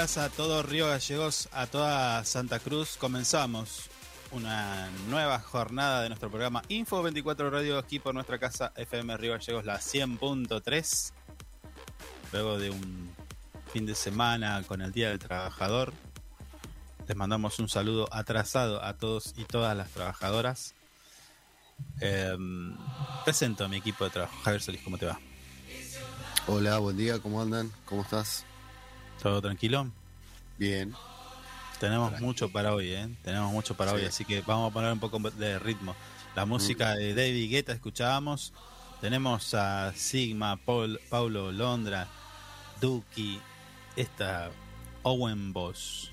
a todos Río Gallegos, a toda Santa Cruz. Comenzamos una nueva jornada de nuestro programa Info 24 Radio aquí por nuestra casa FM Río Gallegos, la 100.3. Luego de un fin de semana con el Día del Trabajador, les mandamos un saludo atrasado a todos y todas las trabajadoras. Em, presento a mi equipo de trabajo. Javier Solís, ¿cómo te va? Hola, buen día, ¿cómo andan? ¿Cómo estás? ¿Todo tranquilo? Bien. Tenemos mucho para hoy, ¿eh? Tenemos mucho para hoy, así que vamos a poner un poco de ritmo. La música de David Guetta escuchábamos. Tenemos a Sigma, Paul, Paulo Londra, Duki, esta Owen Boss.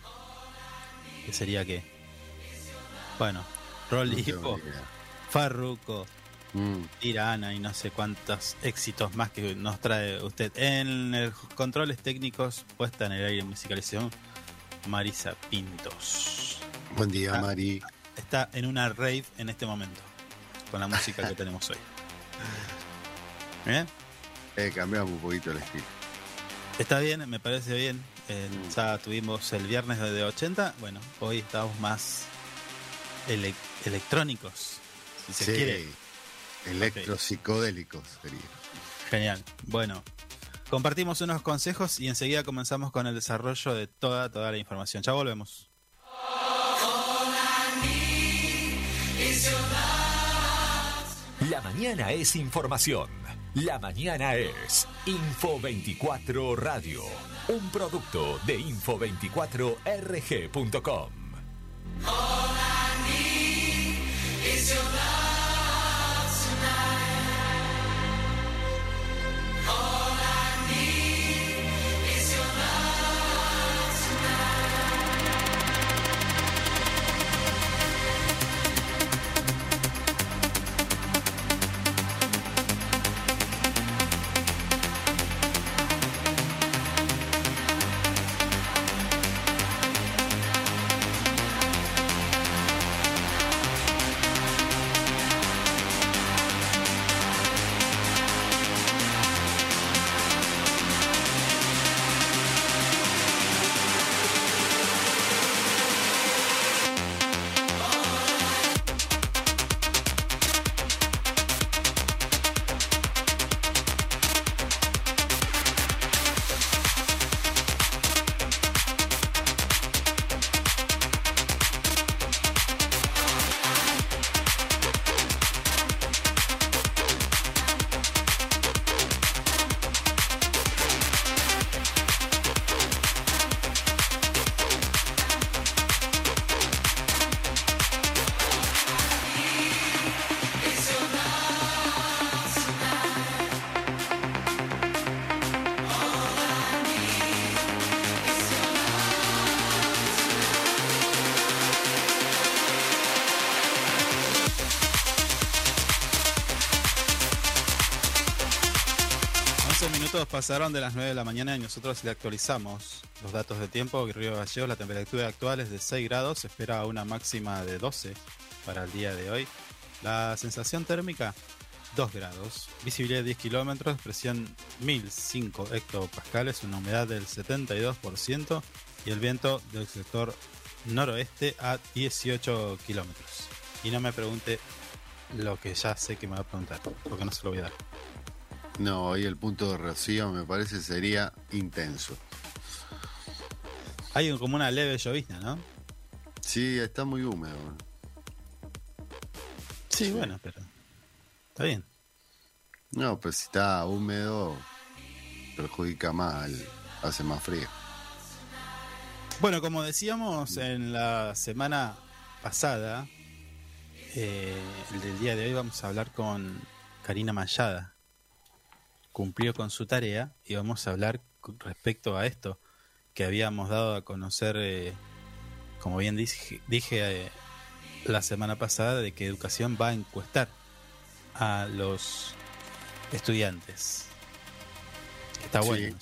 ¿Qué sería qué? Bueno, Rolipo, Farruko, Mm. Tirana y no sé cuántos éxitos más que nos trae usted. En el controles técnicos, puesta en el aire musicalización, Marisa Pintos. Buen día, ah, Mari. Está en una rave en este momento, con la música que tenemos hoy. ¿Bien? Eh, cambiamos un poquito el estilo. Está bien, me parece bien. Mm. Ya tuvimos el viernes de 80. Bueno, hoy estamos más electrónicos, si se quiere. Electropsicodélicos sería. Genial. Bueno, compartimos unos consejos y enseguida comenzamos con el desarrollo de toda, toda la información. Ya volvemos. La mañana es información. La mañana es Info 24 Radio, un producto de info24rg.com. pasaron de las 9 de la mañana y nosotros le actualizamos los datos de tiempo. Río Gallegos, la temperatura actual es de 6 grados, se espera una máxima de 12 para el día de hoy. La sensación térmica, 2 grados. Visibilidad 10 kilómetros, presión 1005 hectopascales, una humedad del 72% y el viento del sector noroeste a 18 kilómetros. Y no me pregunte lo que ya sé que me va a preguntar, porque no se lo voy a dar. No, hoy el punto de rocío me parece sería intenso. Hay como una leve llovizna, ¿no? Sí, está muy húmedo. Sí, bueno, pero está bien. No, pues si está húmedo perjudica más, hace más frío. Bueno, como decíamos en la semana pasada, eh, el del día de hoy vamos a hablar con Karina Mayada, cumplió con su tarea y vamos a hablar respecto a esto que habíamos dado a conocer, eh, como bien dije, dije eh, la semana pasada, de que educación va a encuestar a los estudiantes. Está bueno.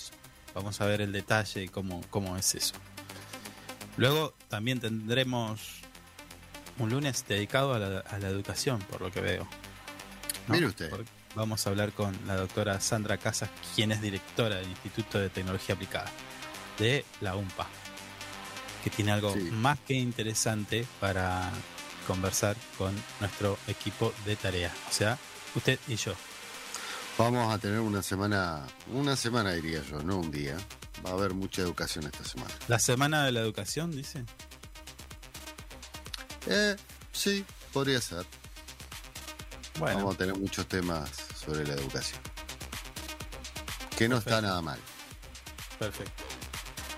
Vamos a ver el detalle y cómo, cómo es eso. Luego también tendremos un lunes dedicado a la, educación, por lo que veo. Mire usted vamos a hablar con la doctora Sandra Casas, quien es directora del Instituto de Tecnología Aplicada. de la UMPA, que tiene algo Sí. más que interesante para conversar con nuestro equipo de tarea. O sea, usted y yo. Vamos a tener una semana, una semana diría yo, no un día. Va a haber mucha educación esta semana. La semana de la educación, dice. Eh, sí, podría ser. Bueno, Vamos a tener muchos temas sobre la educación. Que no está nada mal. perfecto.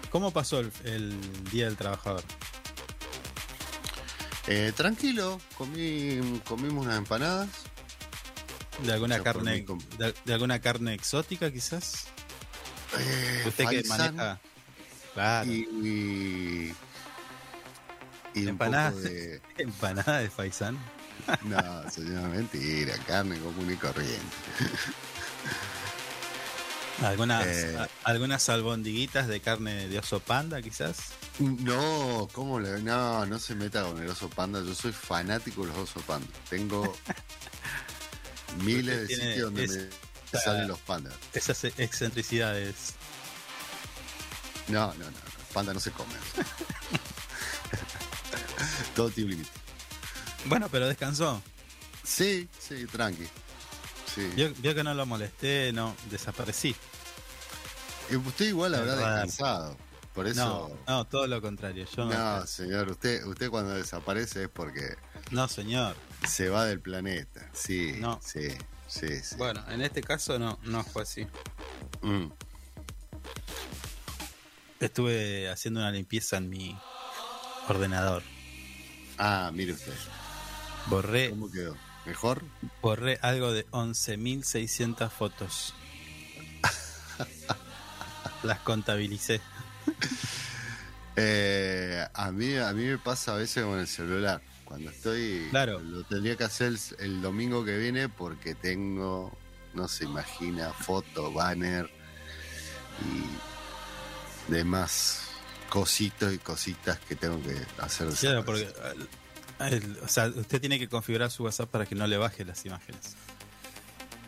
¿Cómo pasó el, el Día del Trabajador? Eh, tranquilo, comí, comimos unas empanadas. ¿De alguna Yo carne de, de alguna carne exótica quizás? Eh, Usted que maneja. Claro, y, y, Empanadas. de... empanada de faisán. No, señor, mentira, carne común y corriente. Algunas, Eh. a- algunas albondiguitas de carne de oso panda quizás. No, ¿cómo le.? No, no se meta con el oso panda. Yo soy fanático de los osos panda. Tengo miles de sitios donde esa- me salen los pandas. Esas excentricidades. No, no, no. Panda no se come. Todo tiene un límite. Bueno, pero descansó. Sí, sí, tranqui. Sí. Vio, vio que no lo molesté, no, desaparecí. Y usted igual habrá descansado. Por No, eso. no, todo lo contrario. Yo no, No, señor, usted, usted cuando desaparece es porque no, señor. se va del planeta. Sí, No. sí, sí, sí. Bueno, en este caso no, no fue así. Mm. Estuve haciendo una limpieza en mi ordenador. Ah, mire usted. Borré, ¿Cómo quedó? ¿Mejor? borré algo de 11.600 fotos. Las contabilicé. Eh, a, mí, a mí me pasa a veces con el celular. Cuando estoy. Claro. Lo tendría que hacer el, el domingo que viene porque tengo. No se imagina, foto, banner y demás cositos y cositas que tengo que hacer. Claro, porque el- o sea, usted tiene que configurar su WhatsApp para que no le baje las imágenes.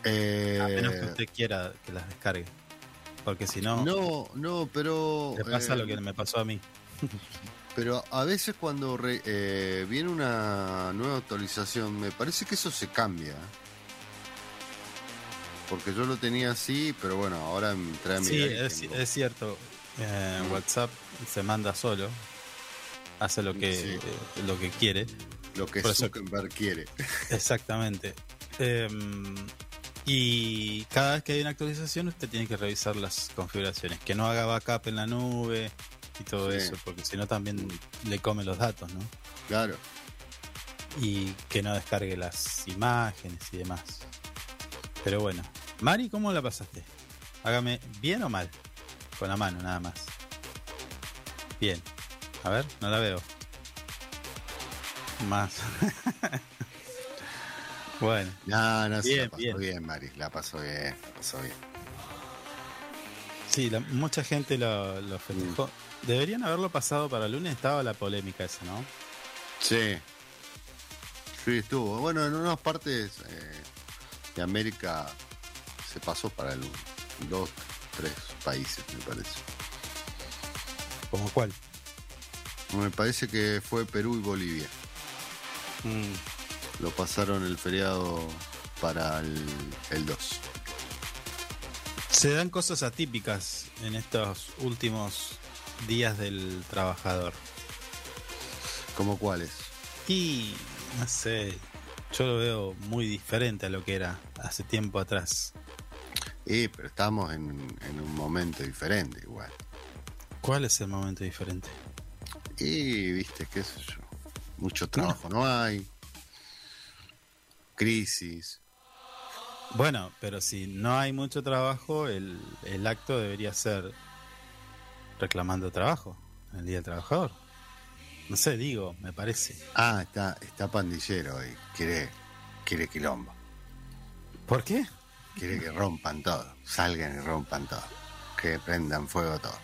Eh, A menos que usted quiera que las descargue. Porque si no, no, no, pero. le pasa eh, lo que me pasó a mí. Pero a veces cuando re- eh, viene una nueva actualización, me parece que eso se cambia. Porque yo lo tenía así, pero bueno, ahora a mi Sí, es, es cierto. Eh. WhatsApp se manda solo. Hace lo que, Sí. eh, lo que quiere. lo que por eso- Zuckerberg quiere. Exactamente. Em, y cada vez que hay una actualización, usted tiene que revisar las configuraciones. Que no haga backup en la nube y todo Sí. eso, porque si no también le come los datos, ¿no? Claro. Y que no descargue las imágenes y demás. Pero bueno. Mari, ¿cómo la pasaste? Hágame bien o mal. Con la mano, nada más. Bien. A ver, no la veo. Más. bueno. No, no, sí, Bien, la pasó bien. bien. Mari. La pasó bien, la pasó bien. Sí, la- mucha gente lo, lo festejó. Deberían haberlo pasado para el lunes, estaba la polémica esa, ¿no? Sí. Sí, estuvo. Bueno, en unas partes eh, de América se pasó para el dos, tres países, me parece. ¿Como cuál? Me parece que fue Perú y Bolivia. Mm, Lo pasaron el feriado para el, el 2. Se dan cosas atípicas en estos últimos días del trabajador. ¿Cómo cuáles? Y no sé, yo lo veo muy diferente a lo que era hace tiempo atrás. Sí, pero estamos en, en un momento diferente igual. ¿Cuál es el momento diferente? Y viste, qué sé yo. Mucho trabajo no hay. Crisis. Bueno, pero si no hay mucho trabajo, el, el acto debería ser reclamando trabajo, el Día del Trabajador. No sé, digo, me parece. Ah, está, está pandillero hoy. Quiere, quiere quilombo. ¿Por qué? Quiere que rompan todo. Salgan y rompan todo. Que prendan fuego todo.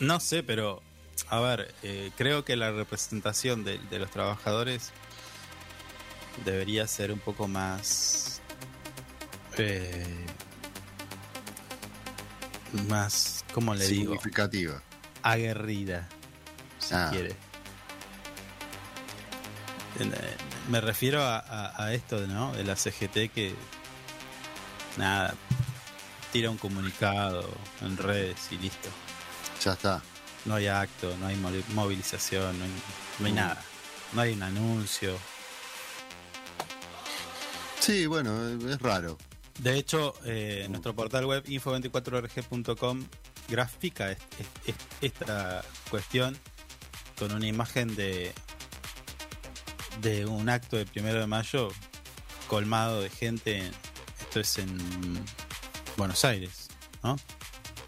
No sé, pero a ver, eh, creo que la representación de, de los trabajadores debería ser un poco más... eh, más, ¿cómo le digo? Significativa. Aguerrida, si Ah. quiere. Eh, Me refiero a, a- a esto, ¿no? De la CGT que, nada, tira un comunicado en redes y listo. Ya está. No hay acto, no hay movilización, no hay, no hay Mm. nada. No hay un anuncio. Sí, bueno, es raro. De hecho, eh, nuestro portal web info24rg.com grafica est- est- est- esta cuestión con una imagen de de un acto de primero de mayo colmado de gente. Esto es en Buenos Aires, ¿no?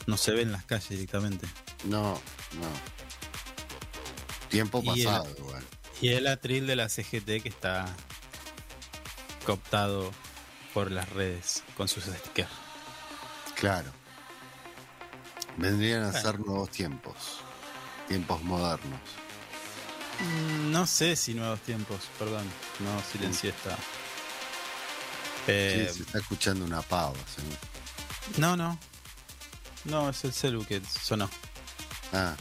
No se ve en las calles directamente. No, no. Tiempo Y el- pasado, igual. Y el atril de la CGT que está cooptado por las redes con sus stickers. Claro. Vendrían a ser nuevos tiempos. Tiempos modernos. Mm, No sé si nuevos tiempos, perdón. No, silencié esta. Eh, Sí, se está escuchando una pava, señor. no, no. No, es el celu que sonó. Ah,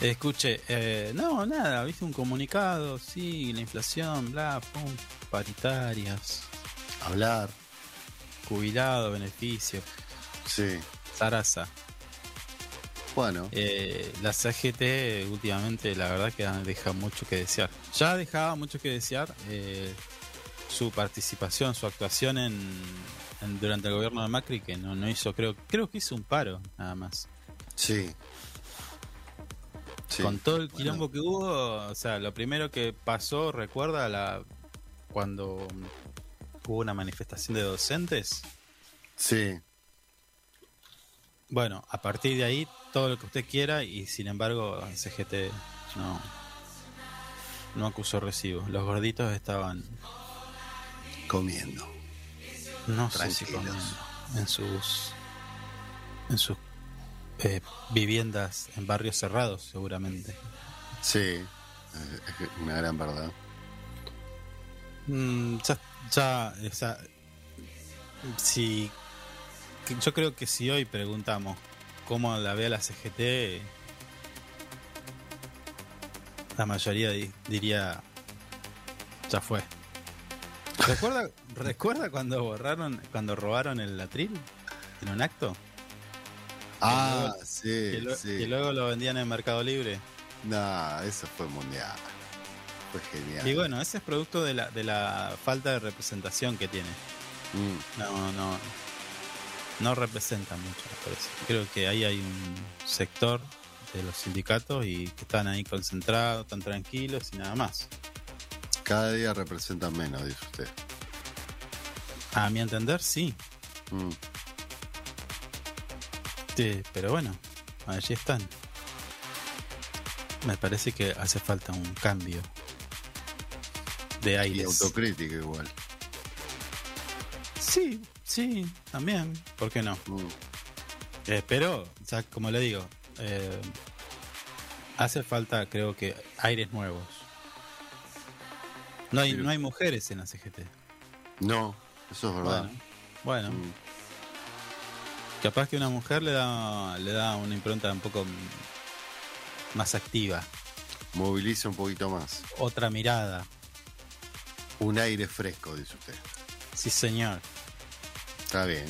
Escuche, eh, no, nada, viste un comunicado, sí, la inflación, bla, pum, paritarias, hablar. jubilado, beneficio, Sí. zaraza. Bueno, Eh, la CGT últimamente la verdad que deja mucho que desear. Ya dejaba mucho que desear eh, su participación, su actuación en- durante el gobierno de Macri que no, no hizo, creo, creo que hizo un paro nada más. sí. Sí, Con todo el bueno, quilombo que hubo, o sea, lo primero que pasó, recuerda la cuando hubo una manifestación de docentes. Sí, Bueno, a partir de ahí todo lo que usted quiera y sin embargo CGT no no acusó recibo. Los gorditos estaban comiendo. No sé si Tranquilos. comiendo, en sus en sus eh, viviendas en barrios cerrados seguramente. Sí, es una gran verdad. Mm, ya, ya, si yo creo que si hoy preguntamos cómo la ve la CGT, la mayoría di- diría ya fue. ¿Recuerda, ¿Recuerda cuando borraron, cuando robaron el atril en un acto? Ah, luego- sí, Que, lo- sí. que luego lo vendían en Mercado Libre. No, eso fue mundial. Fue genial. Y bueno, ese es producto de la, de la falta de representación que tiene. Mm, No, no. No representa mucho, me parece. Creo que ahí hay un sector de los sindicatos y que están ahí concentrados, tan tranquilos y nada más. Cada día representan menos, dice usted. A mi entender, sí. Mm, Sí, pero bueno, allí están. Me parece que hace falta un cambio de Y aires. autocrítica igual. Sí, sí, también. ¿Por qué no? Mm, Eh, pero, ya como le digo, eh, hace falta, creo que, aires nuevos. No hay, no hay mujeres en la CGT. No, eso es verdad. Bueno, bueno, Mm, capaz que una mujer le da, le da una impronta un poco más activa, Moviliza un poquito más. otra mirada. Un aire fresco, dice usted. Sí, señor. Está bien.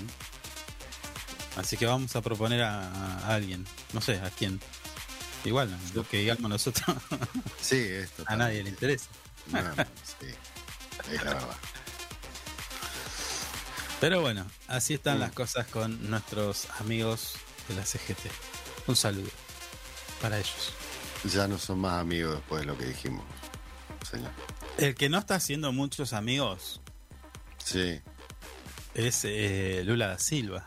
Así que vamos a proponer a, a alguien, no sé, a quién. Igual, lo que digamos nosotros Sí, esto. a nadie le interesa. No, sí, es la verdad. Pero bueno, así están Mm. las cosas con nuestros amigos de la CGT. Un saludo para ellos. Ya no son más amigos después de lo que dijimos, señor. El que no está haciendo muchos amigos Sí. es eh, Lula da Silva.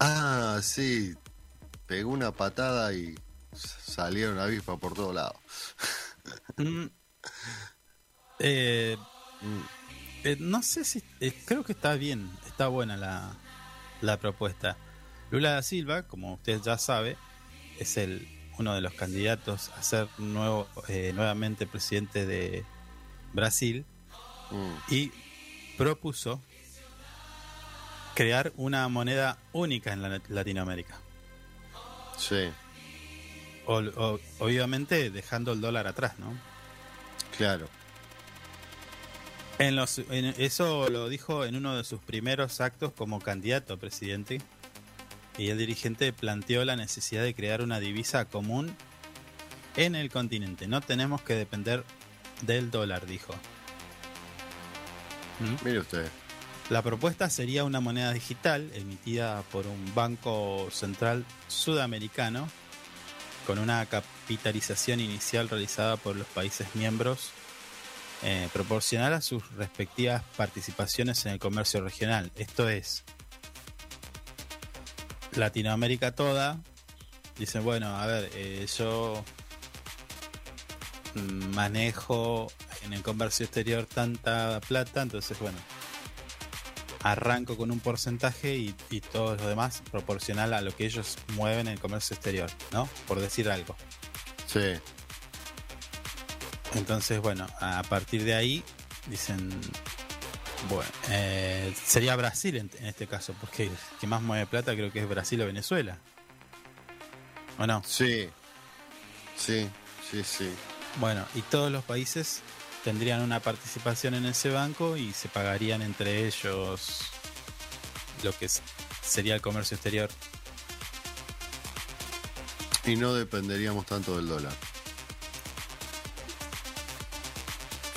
Ah, sí. Pegó una patada y salieron avispas por todos lados. Eh, Mm, eh, no sé si. eh, creo que está bien, está buena la, la propuesta. Lula da Silva, como usted ya sabe, es el uno de los candidatos a ser nuevo, nuevamente presidente de Brasil. mm. y propuso crear una moneda única en la- Latinoamérica. Sí, O- o- obviamente dejando el dólar atrás, ¿no? Claro. En los, en- eso lo dijo en uno de sus primeros actos como candidato a presidente. Y el dirigente planteó la necesidad de crear una divisa común en el continente. No tenemos que depender del dólar, dijo. ¿Mm? Mire usted. La propuesta sería una moneda digital emitida por un banco central sudamericano con una capitalización inicial realizada por los países miembros eh, proporcional a sus respectivas participaciones en el comercio regional. Esto es Latinoamérica toda. Dicen, bueno, a ver, eh, yo manejo en el comercio exterior tanta plata, entonces bueno, arranco con un porcentaje y, y todo lo demás proporcional a lo que ellos mueven en el comercio exterior, ¿no? Por decir algo. Sí, Entonces, bueno, a partir de ahí dicen, bueno, eh, sería Brasil en, en este caso, porque el que más mueve plata creo que es Brasil o Venezuela. ¿O no? sí, sí, sí, sí. Bueno, y todos los países tendrían una participación en ese banco y se pagarían entre ellos lo que sería el comercio exterior. Y no dependeríamos tanto del dólar.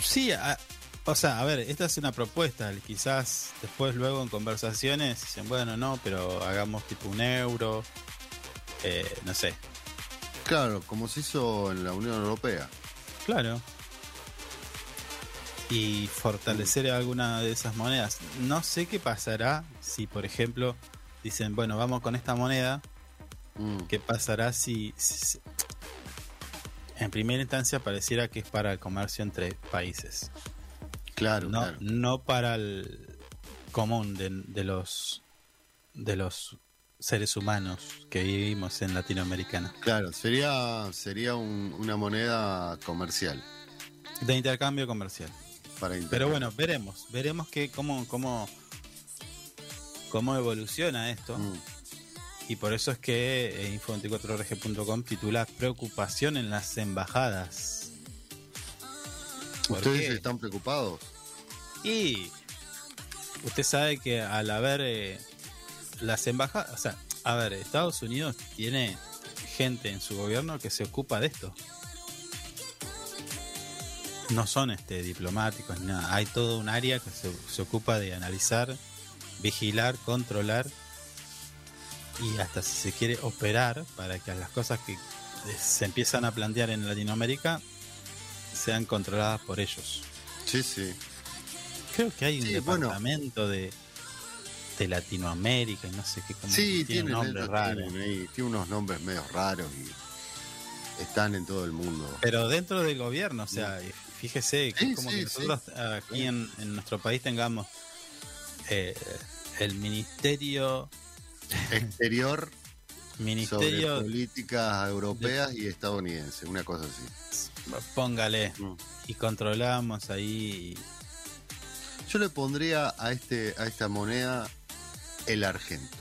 Sí, a- o sea, a ver, esta es una propuesta. Quizás después, luego en conversaciones, dicen, bueno, no, pero hagamos tipo un euro. eh, no sé. Claro, como se hizo en la Unión Europea. Claro. Y fortalecer alguna de esas monedas. No sé qué pasará si, por ejemplo, dicen, bueno, vamos con esta moneda. Mm, ¿Qué pasará si, si- en primera instancia pareciera que es para el comercio entre países? claro, no, claro. no para el común de, de los de los seres humanos que vivimos en Latinoamericana. Claro, sería, sería un- una moneda comercial. De intercambio comercial. Para Pero bueno, veremos, veremos que cómo, cómo, cómo evoluciona esto. Mm, Y por eso es que eh, info24rg.com titula Preocupación en las embajadas. ¿Por ¿Ustedes qué? están preocupados? Y usted sabe que al haber eh, las embajadas, o sea, a ver, Estados Unidos tiene gente en su gobierno que se ocupa de esto. No son este diplomáticos, ni nada. Hay todo un área que se, se ocupa de analizar, vigilar, controlar y hasta si se quiere operar para que las cosas que se empiezan a plantear en Latinoamérica sean controladas por ellos. Sí, sí. Creo que hay un Sí, bueno. departamento de, de Latinoamérica y no sé qué como Sí, tiene un tienen, nombre ellos raro. tienen ahí, tiene unos nombres medio raros y están en todo el mundo. Pero dentro del gobierno, o sea, fíjese que Sí, es como sí, que nosotros aquí en, en nuestro país tengamos eh, el ministerio Exterior sobre ministerio políticas europeas y estadounidenses, una cosa así. póngale Mm. y controlamos ahí Yo le pondría a este a esta moneda el argento.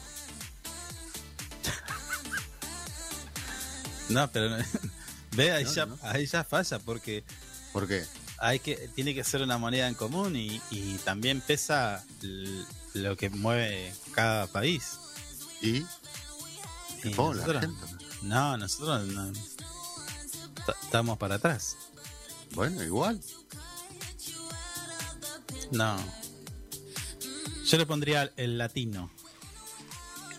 no pero ve ahí No, ya no. ahí ya falla porque ¿Por qué? hay que tiene que ser una moneda en común y, y también pesa lo que mueve cada país ¿Y? Y nosotros- no nosotros no- ta- estamos para atrás Bueno, igual. no yo le pondría el latino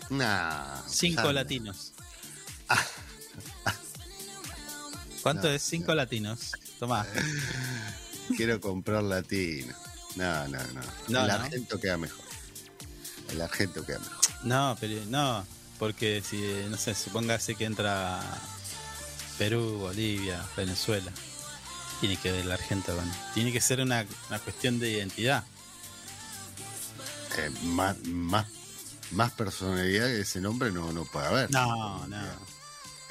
Nah. cinco latinos ¿cuánto No, es cinco latinos? Toma Quiero comprar latino. No, no, no. No, el no. argento queda mejor. El argento queda mejor. no pero no porque si no sé supóngase que entra Perú Bolivia Venezuela tiene que ver el argento con- tiene que ser una, una cuestión de identidad Eh, más, más, más personalidad que ese nombre no, no puede haber. no no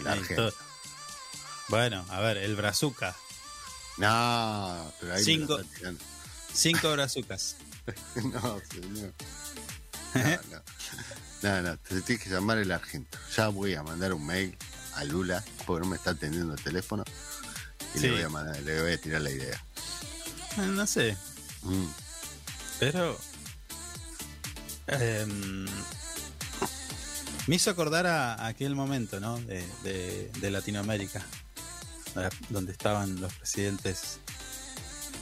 El argento. todo. Bueno, a ver, el brazuca. No, pero ahí me Cinco. tirando. Cinco brazucas. No, señor. No, no. No, no, te tienes que llamar el argento. Ya voy a mandar un mail a Lula, porque no me está atendiendo el teléfono. Y Sí. le, voy a mandar- le voy a tirar la idea. Eh, No sé, Mm. pero... em, me hizo acordar a, a aquel momento, ¿no? De, de- de Latinoamérica, donde estaban los presidentes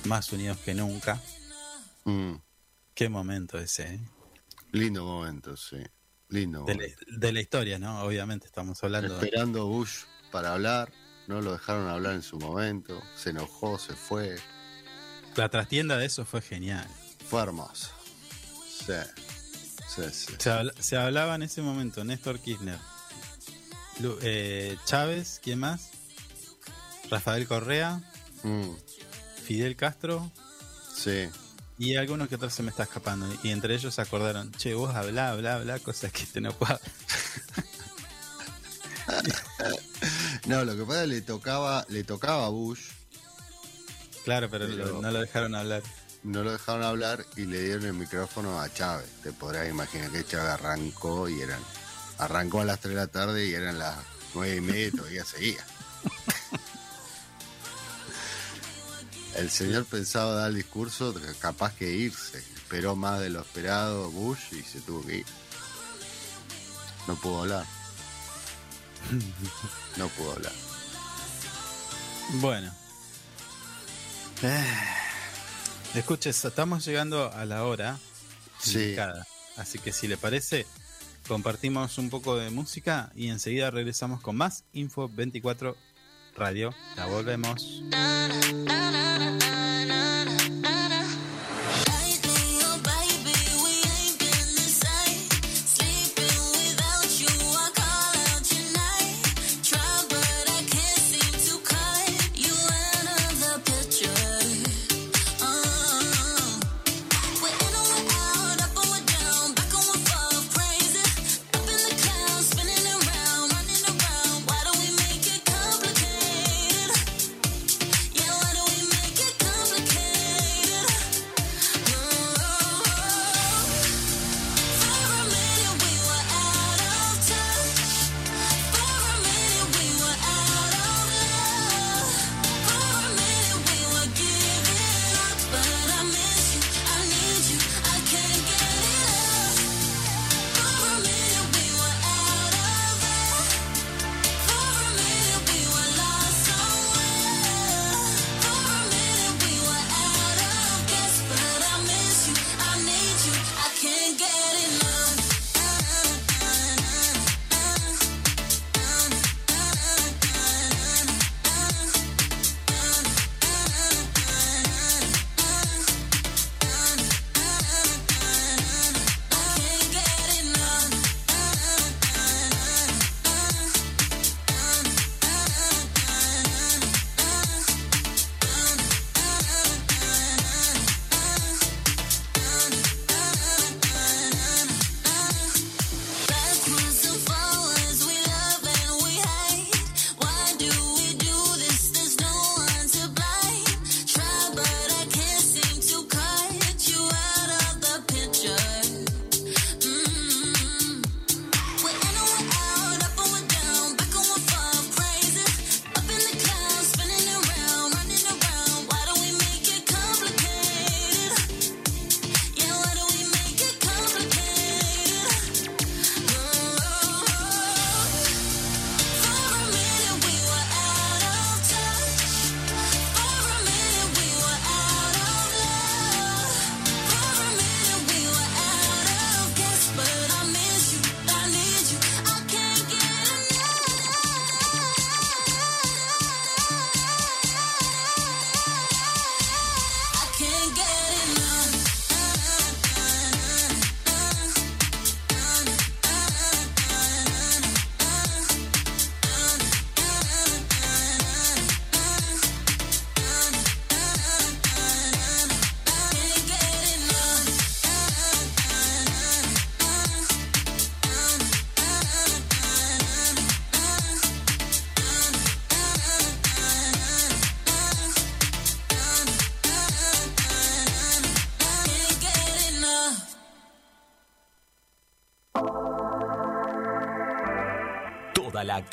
más unidos que nunca. Mm. Qué momento ese, ¿eh? Lindo momento, sí. Lindo de, momento. la, de la historia, ¿no? Obviamente estamos hablando. Esperando Bush para hablar. No lo dejaron hablar en su momento. Se enojó, se fue. La trastienda de eso fue genial. Fue hermoso. Sí. Sí, sí. Se, se hablaba en ese momento Néstor Kirchner, Lu- eh, Chávez, ¿quién más? Rafael Correa, Mm. Fidel Castro Sí. y algunos que otros se me está escapando. Y entre ellos se acordaron, che, vos hablá, hablá, hablá, cosas que te no puedo. No, lo que pasa es que le tocaba, le tocaba a Bush, Claro, pero no lo dejaron hablar. no lo dejaron hablar y le dieron el micrófono a Chávez. Te podrás imaginar que Chávez arrancó y eran. Arrancó a las 3 de la tarde y eran las 9 y media y todavía seguía. El señor pensaba dar el discurso, capaz que irse. Esperó más de lo esperado Bush y se tuvo que ir. No pudo hablar. No pudo hablar. Bueno. Eh, escuches, estamos llegando a la hora Sí. indicada. Así que si le parece, compartimos un poco de música y enseguida regresamos con más Info 24 Radio. La volvemos.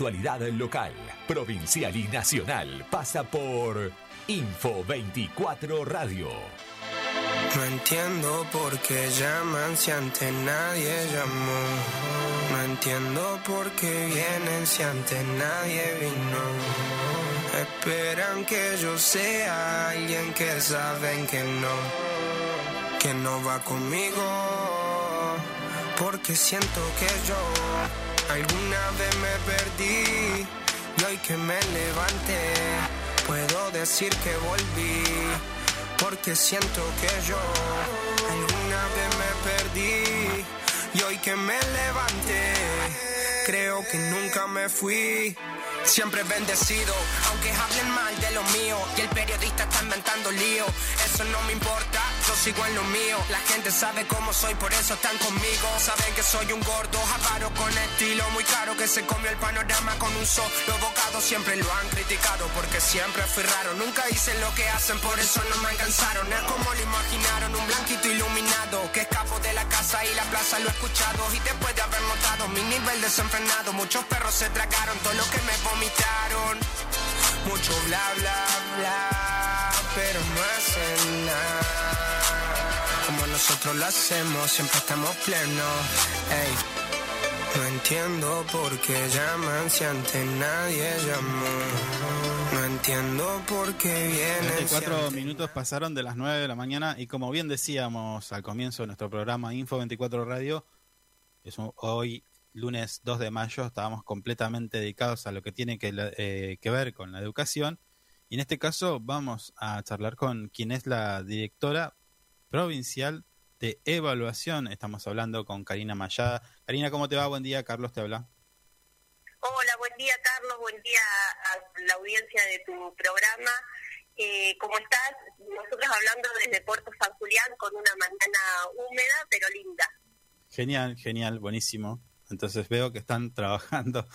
Actualidad local, provincial y nacional pasa por Info 24 Radio. No entiendo por qué llaman si antes nadie llamó. No entiendo por qué vienen si antes nadie vino. Esperan que yo sea alguien que saben que no, que no va conmigo. Porque siento que yo alguna vez me perdí y hoy que me levanté puedo decir que volví. Porque siento que yo alguna vez me perdí y hoy que me levanté, creo que nunca me fui. Siempre bendecido, aunque hablen mal de lo mío y el periodista está inventando lío. Eso no me importa, yo sigo en lo mío. La gente sabe cómo soy, por eso están conmigo. Saben que soy un gordo, avaro con estilo muy caro que se comió el panorama con un solo bocado. Siempre lo han criticado porque siempre fui raro. Nunca hice lo que hacen, por eso no me alcanzaron. Es como lo imaginaron, un blanquito iluminado que escapo de la casa y la plaza lo he escuchado. Y después de haber notado mi nivel desenfrenado, muchos perros se tragaron todo lo que me vomitaron. Mucho bla bla bla, pero no hacen nada. Nosotros lo hacemos, siempre estamos plenos. Ey. No entiendo por qué llaman si antes nadie llamó. No entiendo por qué vienen. si 24 antes- minutos pasaron de las 9 de la mañana y como bien decíamos al comienzo de nuestro programa Info 24 Radio, es un- hoy lunes 2 de mayo estábamos completamente dedicados a lo que tiene que, eh, que ver con la educación y en este caso vamos a charlar con quien es la directora provincial de evaluación. Estamos hablando con Karina Mayada. Karina, ¿cómo te va? Buen día, Carlos te habla. Hola, buen día Carlos, buen día a la audiencia de tu programa. Eh, ¿Cómo estás? Nosotros hablando desde Puerto San Julián con una mañana húmeda pero linda. Genial, genial, buenísimo. Entonces veo que están trabajando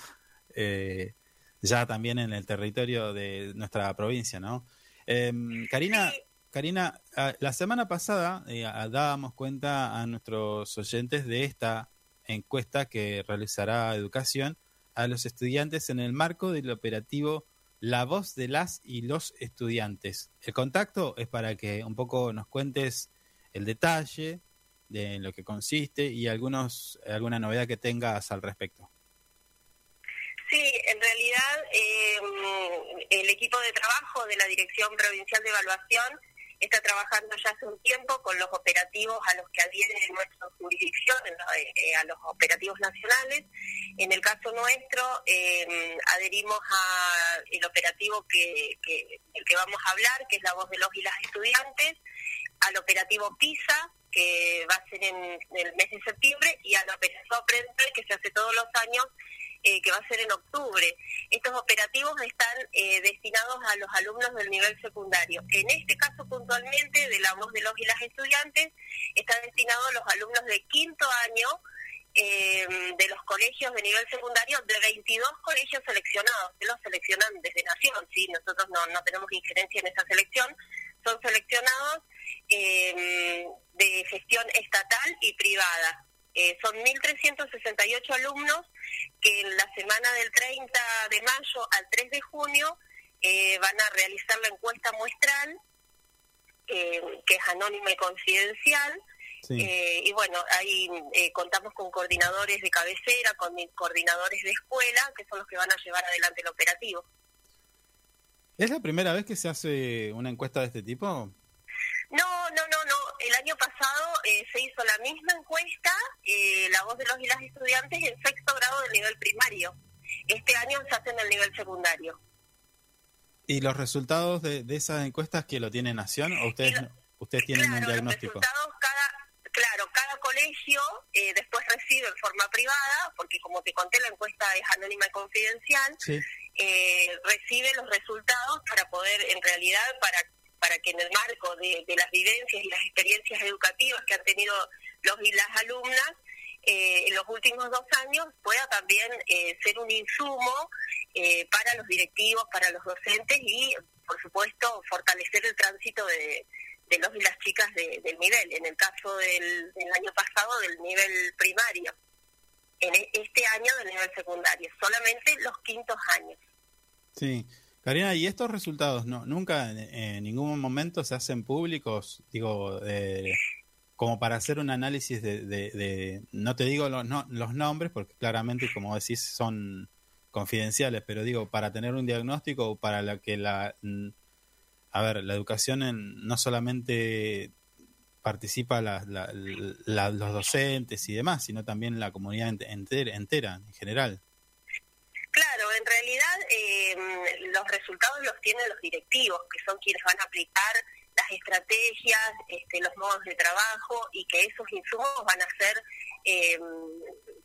eh, ya también en el territorio de nuestra provincia, ¿no? Em, Karina, Sí. Karina, ah, la semana pasada eh, dábamos cuenta a nuestros oyentes de esta encuesta que realizará Educación a los estudiantes en el marco del operativo La voz de las y los estudiantes. El contacto es para que un poco nos cuentes el detalle de lo que consiste y algunos alguna novedad que tengas al respecto. Sí, en realidad eh, el equipo de trabajo de la Dirección Provincial de Evaluación está trabajando ya hace un tiempo con los operativos a los que adhiere nuestra jurisdicción, en eh, a los operativos nacionales. En el caso nuestro, eh, adherimos a el operativo que, que- del que vamos a hablar, que es la voz de los y las estudiantes, al operativo PISA, que va a ser en, el mes de septiembre, y al operativo Aprender, que se hace todos los años, eh, que va a ser en octubre. Estos operativos están eh, destinados a los alumnos del nivel secundario. En este caso puntualmente, de la voz de los y las estudiantes, está destinado a los alumnos de quinto año eh, de los colegios de nivel secundario, de 22 colegios seleccionados, que los seleccionan desde Nación, ¿sí? nosotros no, no tenemos injerencia en esa selección, son seleccionados de gestión estatal y privada. Eh, son 1.368 alumnos que en la semana del 30 de mayo al 3 de junio eh, van a realizar la encuesta muestral, eh, que es anónima y confidencial. Sí. Eh, y bueno, ahí contamos con coordinadores de cabecera, con coordinadores de escuela, que son los que van a llevar adelante el operativo. ¿Es la primera vez que se hace una encuesta de este tipo? No, no, no, no. El año pasado eh, se hizo la misma encuesta, eh, la voz de los y las estudiantes, en sexto grado del nivel primario. Este año se hace en el nivel secundario. ¿Y los resultados de, de esas encuestas que lo tiene Nación o ustedes, lo- ustedes tienen claro, un diagnóstico? Los resultados cada, claro, cada colegio eh, después recibe en forma privada, porque como te conté, la encuesta es anónima y confidencial, Sí. eh, recibe los resultados para poder, en realidad, para para que en el marco de, las vivencias y las experiencias educativas que han tenido los y las alumnas eh, en los últimos dos años pueda también eh, ser un insumo eh, para los directivos, para los docentes y, por supuesto, fortalecer el tránsito de, los y las chicas de- del nivel, en el caso del, del año pasado del nivel primario. en e- este año del nivel secundario, solamente los quintos años. Sí. Karina, ¿y estos resultados no nunca en, ningún momento se hacen públicos? Digo, eh, como para hacer un análisis de, de- no te digo los, no- los nombres, porque claramente, como decís, son confidenciales, pero digo, para tener un diagnóstico para la que la... mm, A ver, la educación en- no solamente participa la- los docentes y demás, sino también la comunidad ent- entera, entera en general. En realidad eh, los resultados los tienen los directivos, que son quienes van a aplicar las estrategias, este, los modos de trabajo y que esos insumos van a ser eh,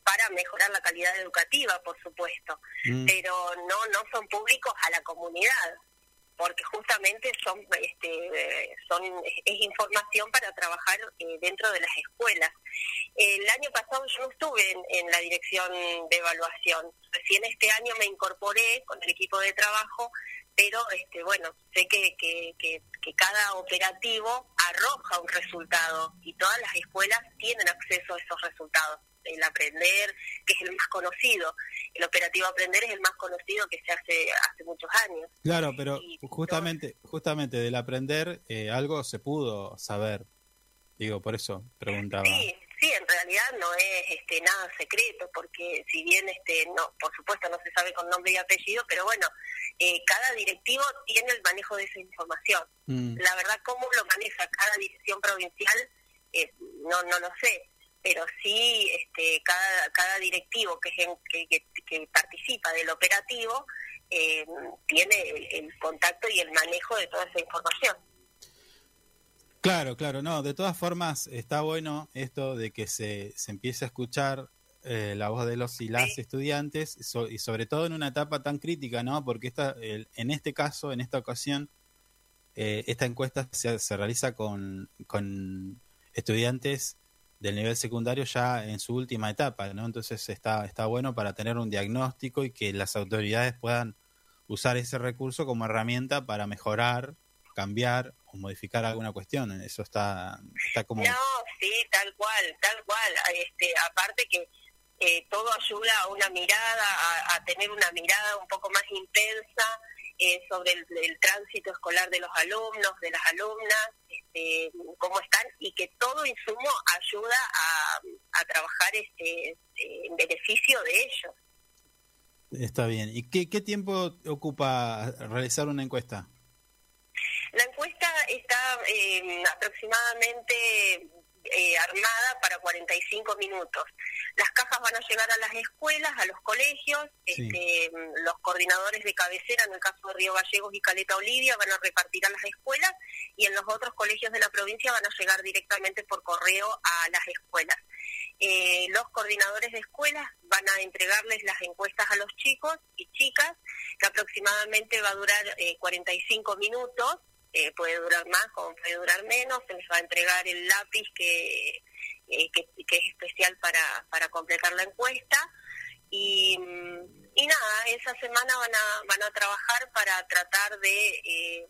para mejorar la calidad educativa, por supuesto. Mm. Pero no, no son públicos a la comunidad, porque justamente son, este, son es información para trabajar eh, dentro de las escuelas. El año pasado yo no estuve en, en la dirección de evaluación. Recién este año me incorporé con el equipo de trabajo, pero este, bueno, sé que, que, que, que cada operativo arroja un resultado y todas las escuelas tienen acceso a esos resultados. El aprender, que es el más conocido, el operativo aprender es el más conocido que se hace hace muchos años. Claro, pero Y justamente, justamente del aprender eh, algo se pudo saber. Digo, por eso preguntaba. Sí, sí, en realidad no es este nada secreto, porque si bien este no, por supuesto no se sabe con nombre y apellido, pero bueno, eh, cada directivo tiene el manejo de esa información. Mm, La verdad, cómo lo maneja cada dirección provincial, eh, no no lo sé, pero sí este cada cada directivo que, es en- que, que, que participa del operativo eh, tiene el, el contacto y el manejo de toda esa información. Claro, claro, no, de todas formas está bueno esto de que se, se empiece a escuchar eh, la voz de los y las Sí. estudiantes so- y sobre todo en una etapa tan crítica, ¿no? Porque esta, el- en este caso, en esta ocasión, eh, esta encuesta se, se realiza con, con estudiantes del nivel secundario ya en su última etapa, ¿no? Entonces está, está bueno para tener un diagnóstico y que las autoridades puedan usar ese recurso como herramienta para mejorar, cambiar o modificar alguna cuestión. Eso está, está como... No, sí, tal cual, tal cual. Este, aparte que eh, todo ayuda a una mirada, a, a tener una mirada un poco más intensa eh, sobre el, el tránsito escolar de los alumnos, de las alumnas, este, cómo están, y que todo insumo ayuda a, a trabajar este, en beneficio de ellos. Está bien. ¿Y qué, qué tiempo ocupa realizar una encuesta? La encuesta está eh, aproximadamente eh, armada para 45 minutos. Las cajas van a llegar a las escuelas, a los colegios, Sí. este, los coordinadores de cabecera, en el caso de Río Gallegos y Caleta Olivia, van a repartir a las escuelas y en los otros colegios de la provincia van a llegar directamente por correo a las escuelas. Eh, los coordinadores de escuelas van a entregarles las encuestas a los chicos y chicas, que aproximadamente va a durar eh, 45 minutos, eh, puede durar más como puede durar menos, se les va a entregar el lápiz que, eh, que, que es especial para, para completar la encuesta y, mm, y nada, esa semana van a, van a trabajar para tratar de, eh,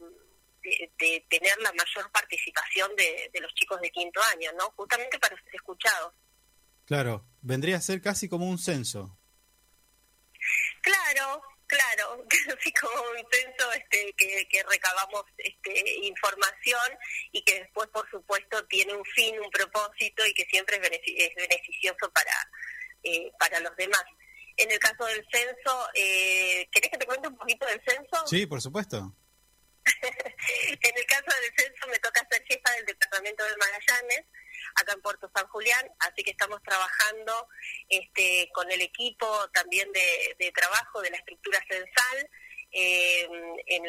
de, de tener la mayor participación de, de los chicos de quinto año, ¿no? Justamente para ser escuchados. Claro, vendría a ser casi como un censo. Claro, claro, así como un censo este, que, que recabamos este, información y que después, por supuesto, tiene un fin, un propósito y que siempre es beneficioso para, eh, para los demás. En el caso del censo, eh, ¿querés que te cuente un poquito del censo? Sí, por supuesto. en el caso del censo me toca ser jefa del departamento de Magallanes, acá en Puerto San Julián, así que estamos trabajando este, con el equipo también de, de trabajo de la estructura censal. Eh, en,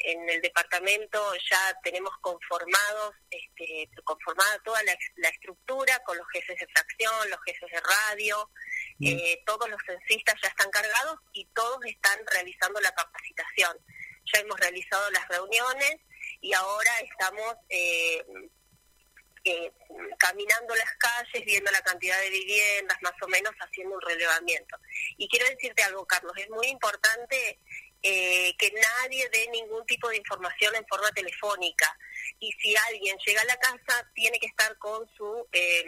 en el departamento ya tenemos conformados, este, conformada toda la, la estructura con los jefes de fracción, los jefes de radio, Mm. eh, todos los censistas ya están cargados y todos están realizando la capacitación. Ya hemos realizado las reuniones y ahora estamos eh, eh, caminando las calles, viendo la cantidad de viviendas, más o menos haciendo un relevamiento. Y quiero decirte algo, Carlos, es muy importante eh, que nadie dé ningún tipo de información en forma telefónica, y si alguien llega a la casa tiene que estar con su eh,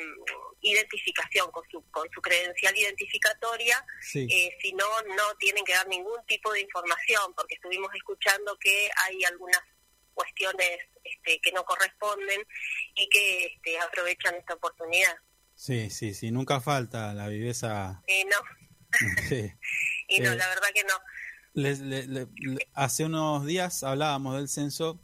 identificación, con su, con su credencial identificatoria, Sí. eh, si no, no tienen que dar ningún tipo de información, porque estuvimos escuchando que hay algunas cuestiones este, que no corresponden y que este, aprovechan esta oportunidad. Sí, sí, sí, nunca falta la viveza. Y no, Sí. y no, Eh, la verdad que no. Les- le- le- le- hace unos días hablábamos del censo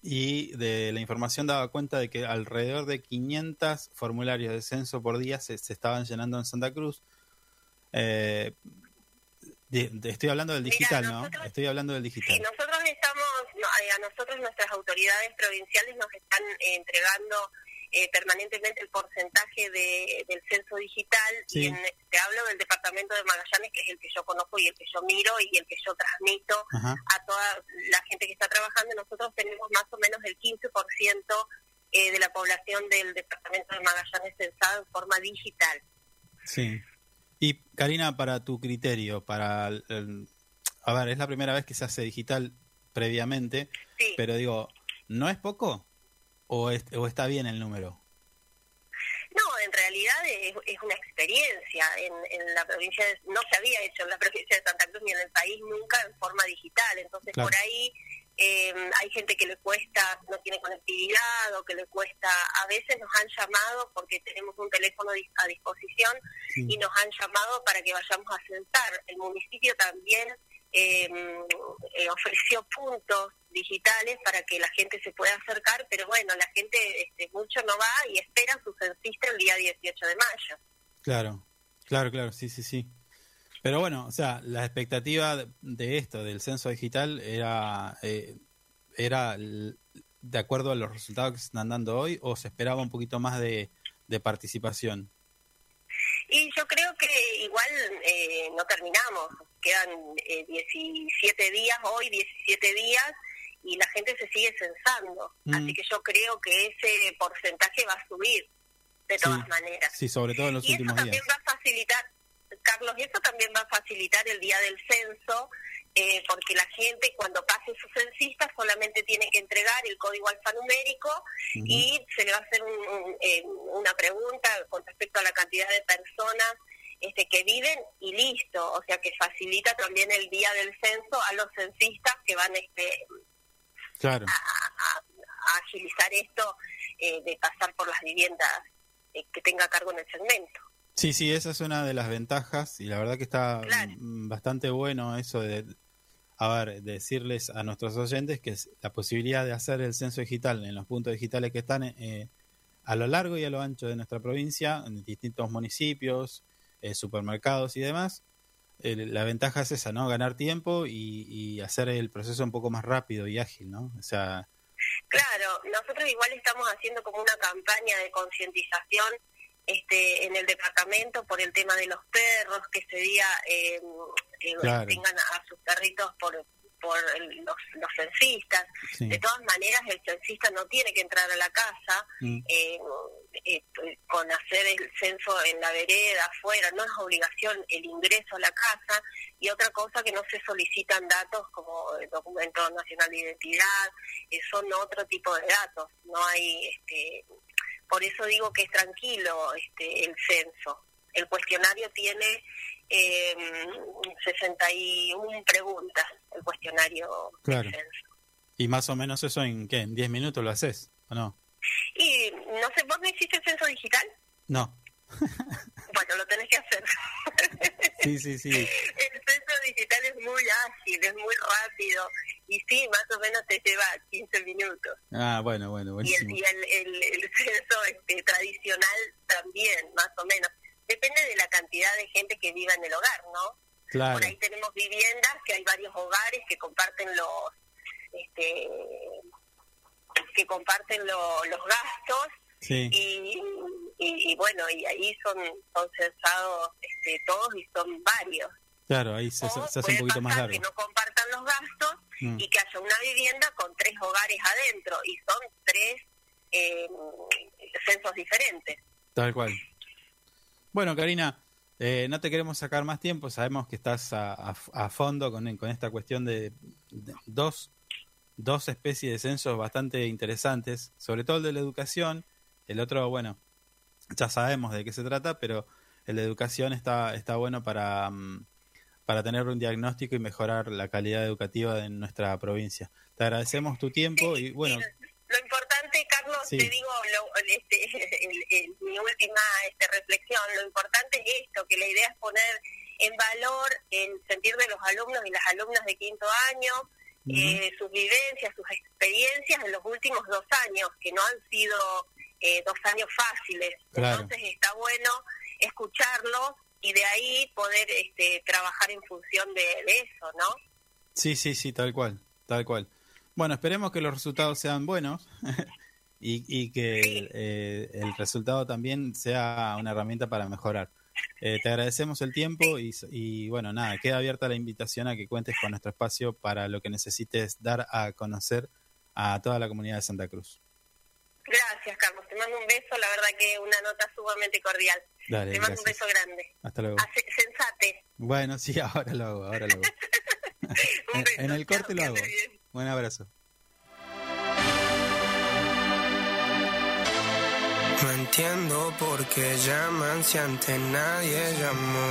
y de la información daba cuenta de que alrededor de 500 formularios de censo por día se, se estaban llenando en Santa Cruz. Eh, de- de- estoy hablando del Mira, digital, ¿no? Estoy hablando del Sí, digital. nosotros estamos, eh, a nosotros nuestras autoridades provinciales nos están eh, entregando eh, permanentemente el porcentaje de, del censo digital Sí. y en- te hablo del departamento de Magallanes que es el que yo conozco y el que yo miro y el que yo transmito Ajá. a toda la gente que está trabajando. Nosotros tenemos más o menos el 15% eh, de la población del departamento de Magallanes censado en forma digital. Sí. Y Karina, para tu criterio, para el- a ver, es la primera vez que se hace digital previamente, Sí. pero digo, ¿no es poco? ¿O, es- o está bien el número? No, en realidad es, es una experiencia. En, en la provincia de- no se había hecho en la provincia de Santa Cruz ni en el país nunca en forma digital. Entonces Claro. por ahí eh, hay gente que le cuesta, no tiene conectividad o que le cuesta. A veces nos han llamado porque tenemos un teléfono a disposición Sí. y nos han llamado para que vayamos a censar. El municipio también eh, eh, ofreció puntos digitales para que la gente se pueda acercar, pero bueno, la gente este, mucho no va y espera su censista el día 18 de mayo. Claro, claro, claro, sí, sí, sí. Pero bueno, o sea, la expectativa de, esto, del censo digital, era, eh, era de acuerdo a los resultados que se están dando hoy o se esperaba un poquito más de, de participación. Y yo creo que igual eh, no terminamos, quedan eh, 17 días, hoy 17 días, y la gente se sigue censando. Mm. Así que yo creo que ese porcentaje va a subir, de todas Sí. maneras. Sí, sobre todo en los y eso últimos también días. va a facilitar, Carlos, y eso también va a facilitar el día del censo, eh, porque la gente cuando pase su censista solamente tiene que entregar el código alfanumérico y se le va a hacer un- un, eh, una pregunta con respecto a la cantidad de personas este, que viven y listo, o sea que facilita también el día del censo a los censistas que van este, Claro, a, a- a agilizar esto eh, de pasar por las viviendas que tenga cargo en el segmento. Sí, sí, esa es una de las ventajas y la verdad que está Claro. mm, bastante bueno eso de, a ver, decirles a nuestros oyentes que es la posibilidad de hacer el censo digital en los puntos digitales que están eh, a lo largo y a lo ancho de nuestra provincia, en distintos municipios, eh, supermercados y demás. Eh, la ventaja es esa, ¿no? Ganar tiempo y, y hacer el proceso un poco más rápido y ágil, ¿no? O sea, Claro, nosotros igual estamos haciendo como una campaña de concientización este, en el departamento por el tema de los perros, que ese día eh, eh, Claro. tengan a sus perritos por por los, los censistas. sí. De todas maneras, el censista no tiene que entrar a la casa Mm, eh, eh, con hacer el censo en la vereda, afuera, no es obligación el ingreso a la casa y otra cosa que no se solicitan datos como el documento nacional de identidad, eh, son otro tipo de datos, no hay, este, por eso digo que es tranquilo este, el censo. El cuestionario tiene eh, 61 preguntas, el cuestionario Claro. del censo. y más o menos eso en qué, en 10 minutos lo haces, ¿o no? Y no sé, ¿vos no hiciste censo digital? No. Bueno, lo tenés que hacer. Sí, sí, sí. El censo digital es muy ágil, es muy rápido y sí, más o menos te lleva 15 minutos. Ah, bueno, bueno, Y el, buenísimo. y el, el, el censo este, tradicional también, más o menos. Depende de la cantidad de gente que viva en el hogar, ¿no? Claro, Por ahí tenemos viviendas que hay varios hogares que comparten los este que comparten lo- los gastos sí. y, y, y bueno, y ahí son, son censados este, todos y son varios. Claro, ahí se, O se hace un poquito más largo. que no compartan los gastos Mm. y que haya una vivienda con tres hogares adentro y son tres eh, censos diferentes. Tal cual. Bueno, Karina, eh, no te queremos sacar más tiempo. Sabemos que estás a, a- a fondo con, con esta cuestión de, de dos dos especies de censos bastante interesantes, sobre todo el de la educación. El otro, bueno, ya sabemos de qué se trata, pero el de educación está, está bueno para, mm, para tener un diagnóstico y mejorar la calidad educativa de nuestra provincia. Te agradecemos tu tiempo y bueno, Lo importante, Carlos, Sí. te digo lo- este, el- el- mi última este, reflexión, lo importante es esto, que la idea es poner en valor el sentir de los alumnos y las alumnas de quinto año, eh, sus vivencias, sus experiencias en los últimos dos años, que no han sido eh, dos años fáciles. Claro. Entonces está bueno escucharlos y de ahí poder este, trabajar en función de, de eso, ¿no? Sí, sí, sí, tal cual, tal cual. Bueno, esperemos que los resultados sean buenos y, y que eh, el resultado también sea una herramienta para mejorar. Eh, te agradecemos el tiempo y, y, bueno, nada, queda abierta la invitación a que cuentes con nuestro espacio para lo que necesites dar a conocer a toda la comunidad de Santa Cruz. Gracias, Carlos. Te mando un beso, la verdad que una nota sumamente cordial. Dale, Te mando un beso grande. Hasta luego. Hace- sensate. Bueno, sí, ahora lo hago, ahora lo hago. Un En, beso. en el corte lo hago. Buen abrazo. No entiendo por qué llaman si antes nadie llamó.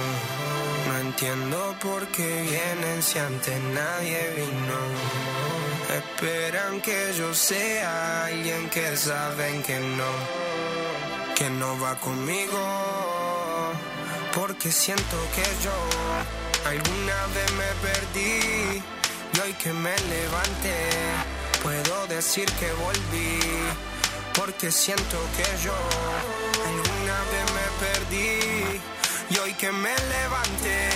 No entiendo por qué vienen si antes nadie vino. Esperan que yo sea alguien que saben que no, que no va conmigo. Porque siento que yo alguna vez me perdí y hoy que me levanté puedo decir que volví. Porque siento que yo alguna vez me perdí y hoy que me levanté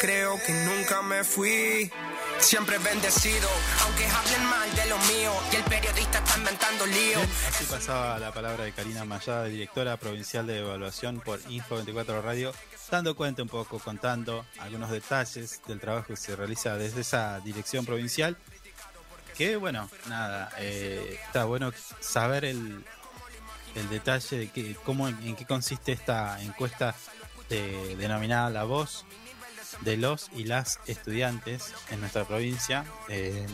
creo que nunca me fui. Siempre bendecido, aunque hablen mal de lo mío y el periodista está inventando lío. Así pasaba la palabra de Karina Mayada, directora provincial de evaluación por Info24 Radio, dando cuenta un poco, contando algunos detalles del trabajo que se realiza desde esa dirección provincial. Que bueno, nada, eh, está bueno saber el, el detalle de que, cómo, en qué consiste esta encuesta de- denominada La Voz de los y las estudiantes en nuestra provincia eh,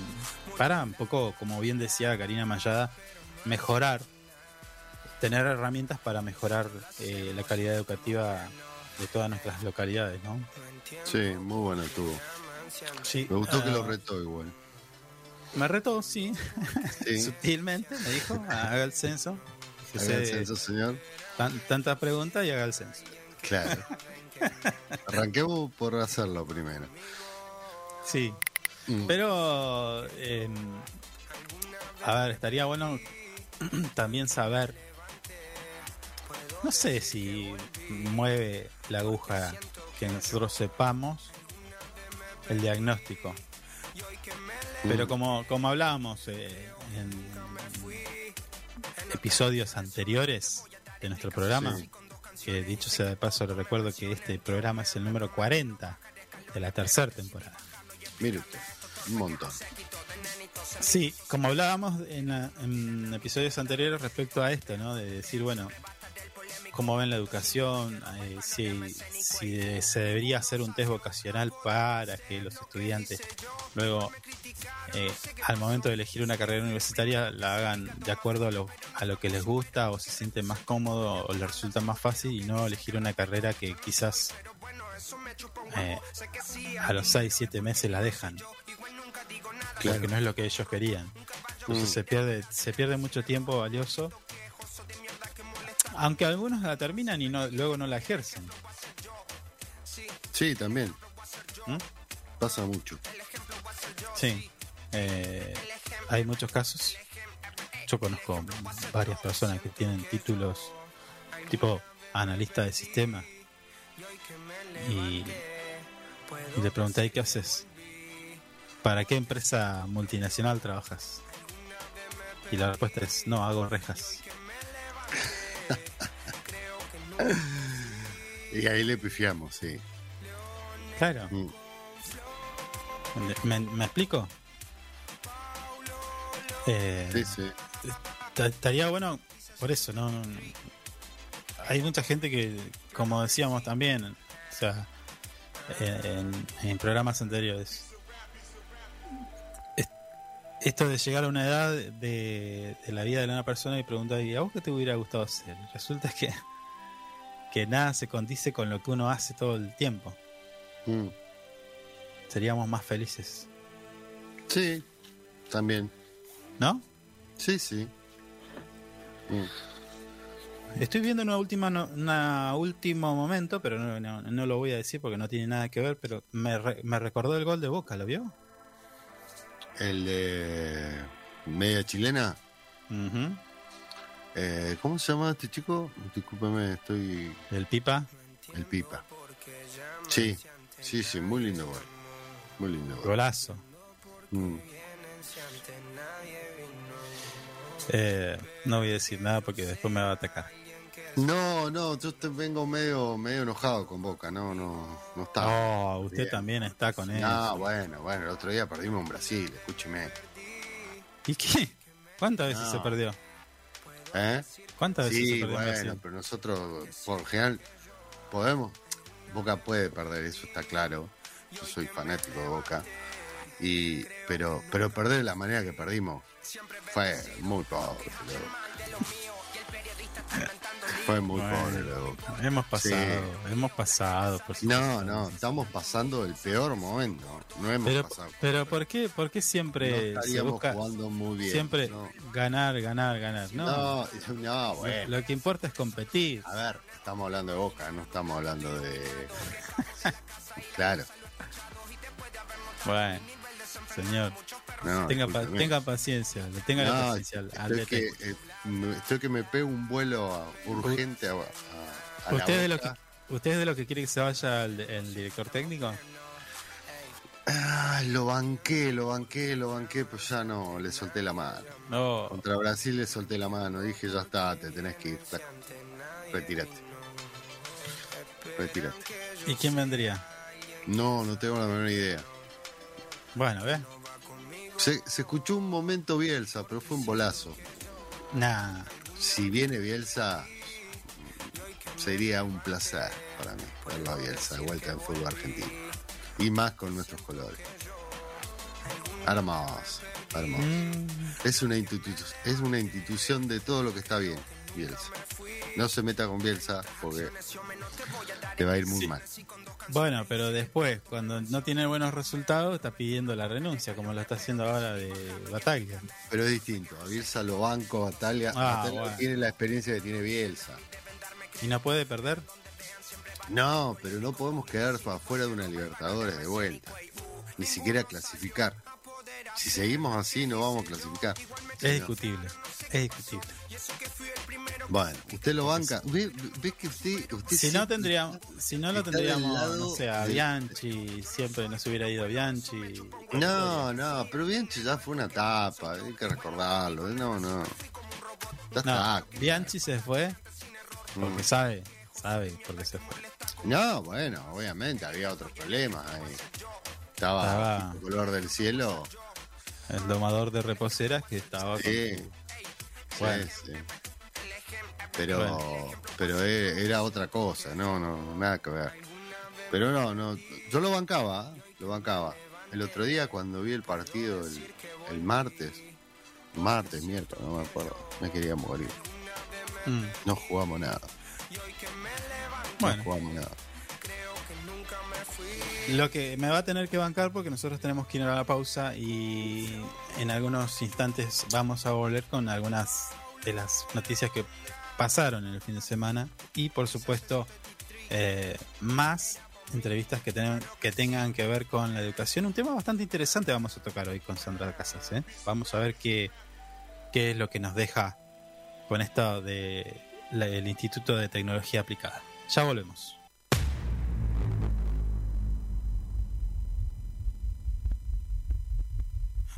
para un poco, como bien decía Karina Mayada, mejorar, tener herramientas para mejorar eh, la calidad educativa de todas nuestras localidades, ¿no? Sí, muy bueno estuvo. Sí, Me gustó que ah, lo retó igual. Me retó, sí, Sí. sutilmente, me dijo, haga el censo. Haga el censo, señor. tan- tantas preguntas y haga el censo. Claro. Arranquemos por hacerlo primero. Sí, Mm. Pero, eh, a ver, estaría bueno también saber, no sé si mueve la aguja que nosotros sepamos el diagnóstico. Pero como, como hablábamos eh, en episodios anteriores de nuestro programa, Sí. Que dicho sea de paso, le recuerdo que este programa es el número 40 de la tercera temporada. Mire usted, un montón. Sí, como hablábamos en episodios anteriores respecto a esto, ¿no? De decir, bueno, cómo ven la educación, eh, si, si se debería hacer un test vocacional para que los estudiantes luego, eh, al momento de elegir una carrera universitaria, la hagan de acuerdo a lo, a lo que les gusta o se sienten más cómodo o les resulta más fácil y no elegir una carrera que quizás eh, a los 6, 7 meses la dejan porque no es lo que ellos querían. Entonces Mm. se pierde, se pierde mucho tiempo valioso. Aunque algunos la terminan y no, luego no la ejercen. Sí, también. ¿Mm? Pasa mucho. Sí. Eh, hay muchos casos. Yo conozco varias personas que tienen títulos tipo analista de sistema. Y, y le pregunté, "¿Y ¿qué haces? ¿Para qué empresa multinacional trabajas? Y la respuesta es, no, hago rejas. Y ahí le pifiamos, sí. Claro. Mm. ¿Me, me explico? Eh, Sí, sí. ta- Estaría bueno, por eso, ¿no? Hay mucha gente que, como decíamos también, o sea, en, en programas anteriores, es- esto de llegar a una edad de, de la vida de una persona y preguntar, ¿y a vos qué te hubiera gustado hacer? Resulta que, que nada se condice con lo que uno hace todo el tiempo. Mm. Seríamos más felices, Sí, también. ¿no? Sí, sí. Mm. Estoy viendo una última no- una último momento, pero no, no- no lo voy a decir porque no tiene nada que ver, pero me, re- me recordó el gol de Boca, ¿lo vio? El de media chilena. Ujú. Eh, ¿Cómo se llama este chico? Discúlpeme, estoy. El Pipa. El Pipa. Sí, sí, sí, muy lindo gol. Muy lindo gol. Golazo. Mm. Eh, no voy a decir nada porque después me va a atacar. No, no, yo te vengo medio, medio enojado con Boca, no, no, no está. Oh, usted Bien. también está con él. No, bueno, bueno, el otro día perdimos en Brasil, escúcheme. ¿Y qué? ¿Cuántas veces No. se perdió? ¿Eh? ¿Cuántas veces Sí, bueno, pero nosotros, por general, podemos. Boca puede perder, eso está claro. Yo soy fanático de Boca. Y, pero, pero perder de la manera que perdimos fue muy pobre. Fue muy Bueno. pobre de Boca. Hemos pasado, hemos pasado. Por No, no, estamos pasando el peor momento. No hemos Pero, pasado. pero ¿por qué, por qué no siempre se busca jugando muy bien. siempre No, ganar, ganar, ganar? No, no, no, bueno. lo que importa es competir. A ver, estamos hablando de Boca, no estamos hablando de. Claro, Bueno, señor, no. tenga, pa- tenga paciencia, tenga la paciencia al- que, eh, me- estoy que me pego un vuelo a- urgente a, a- a la ¿Usted es, de lo que, Boca. ¿Usted es de lo que quiere que se vaya el, el director técnico? Ah, lo banqué, lo banqué, lo banqué, pero ya no, le solté la mano. No, Contra Brasil le solté la mano, dije ya está, te tenés que ir. Retírate. Retírate. ¿y quién vendría? No, no tengo la menor idea. Bueno, ¿ves? Se, se escuchó un momento Bielsa, pero fue un bolazo. Nah, Si viene Bielsa, sería un placer para mí verlo a Bielsa de vuelta en fútbol argentino. Y más con nuestros colores. Hermoso, hermoso. Mm. Es, una institu- es una institución de todo lo que está bien, Bielsa. No se meta con Bielsa porque te va a ir muy mal. Bueno, pero después, cuando no tiene buenos resultados, está pidiendo la renuncia, como lo está haciendo ahora de Bataglia. Pero es distinto. A Bielsa lo banco, Batalia, Ah, Batalia bueno. tiene la experiencia que tiene Bielsa. ¿Y no puede perder? No, pero no podemos quedar afuera de una Libertadores de vuelta. Ni siquiera clasificar. Si seguimos así, no vamos a clasificar. Es discutible, es discutible. Bueno, usted lo banca. ¿Ve, ve que usted, usted Si no tendríamos, si no lo tendríamos, lado no sé, a de- Bianchi, siempre nos hubiera ido Bianchi. No, no, pero Bianchi ya fue una etapa, hay que recordarlo. No, no. Ya No, está. Bianchi se fue porque Mm. sabe, sabe por qué se fue. No, bueno, obviamente había otros problemas ahí. Estaba, Estaba- el color del cielo. El domador de reposeras que estaba Sí. con... Sí, Bueno. sí. Pero, pero e- era otra cosa, no, no, nada que ver. Pero no, no, yo lo bancaba, ¿eh? lo bancaba. El otro día cuando vi el partido el, el martes, martes, miércoles, no me acuerdo, me quería morir. Mm, No jugamos nada, no Bueno, jugamos nada. Lo que me va a tener que bancar porque nosotros tenemos que ir a la pausa y en algunos instantes vamos a volver con algunas de las noticias que pasaron en el fin de semana y por supuesto eh, más entrevistas que, tengan, que tengan que ver con la educación. Un tema bastante interesante vamos a tocar hoy con Sandra Casas. ¿eh? Vamos a ver qué, qué es lo que nos deja con esto del Instituto de Tecnología Aplicada. Ya volvemos.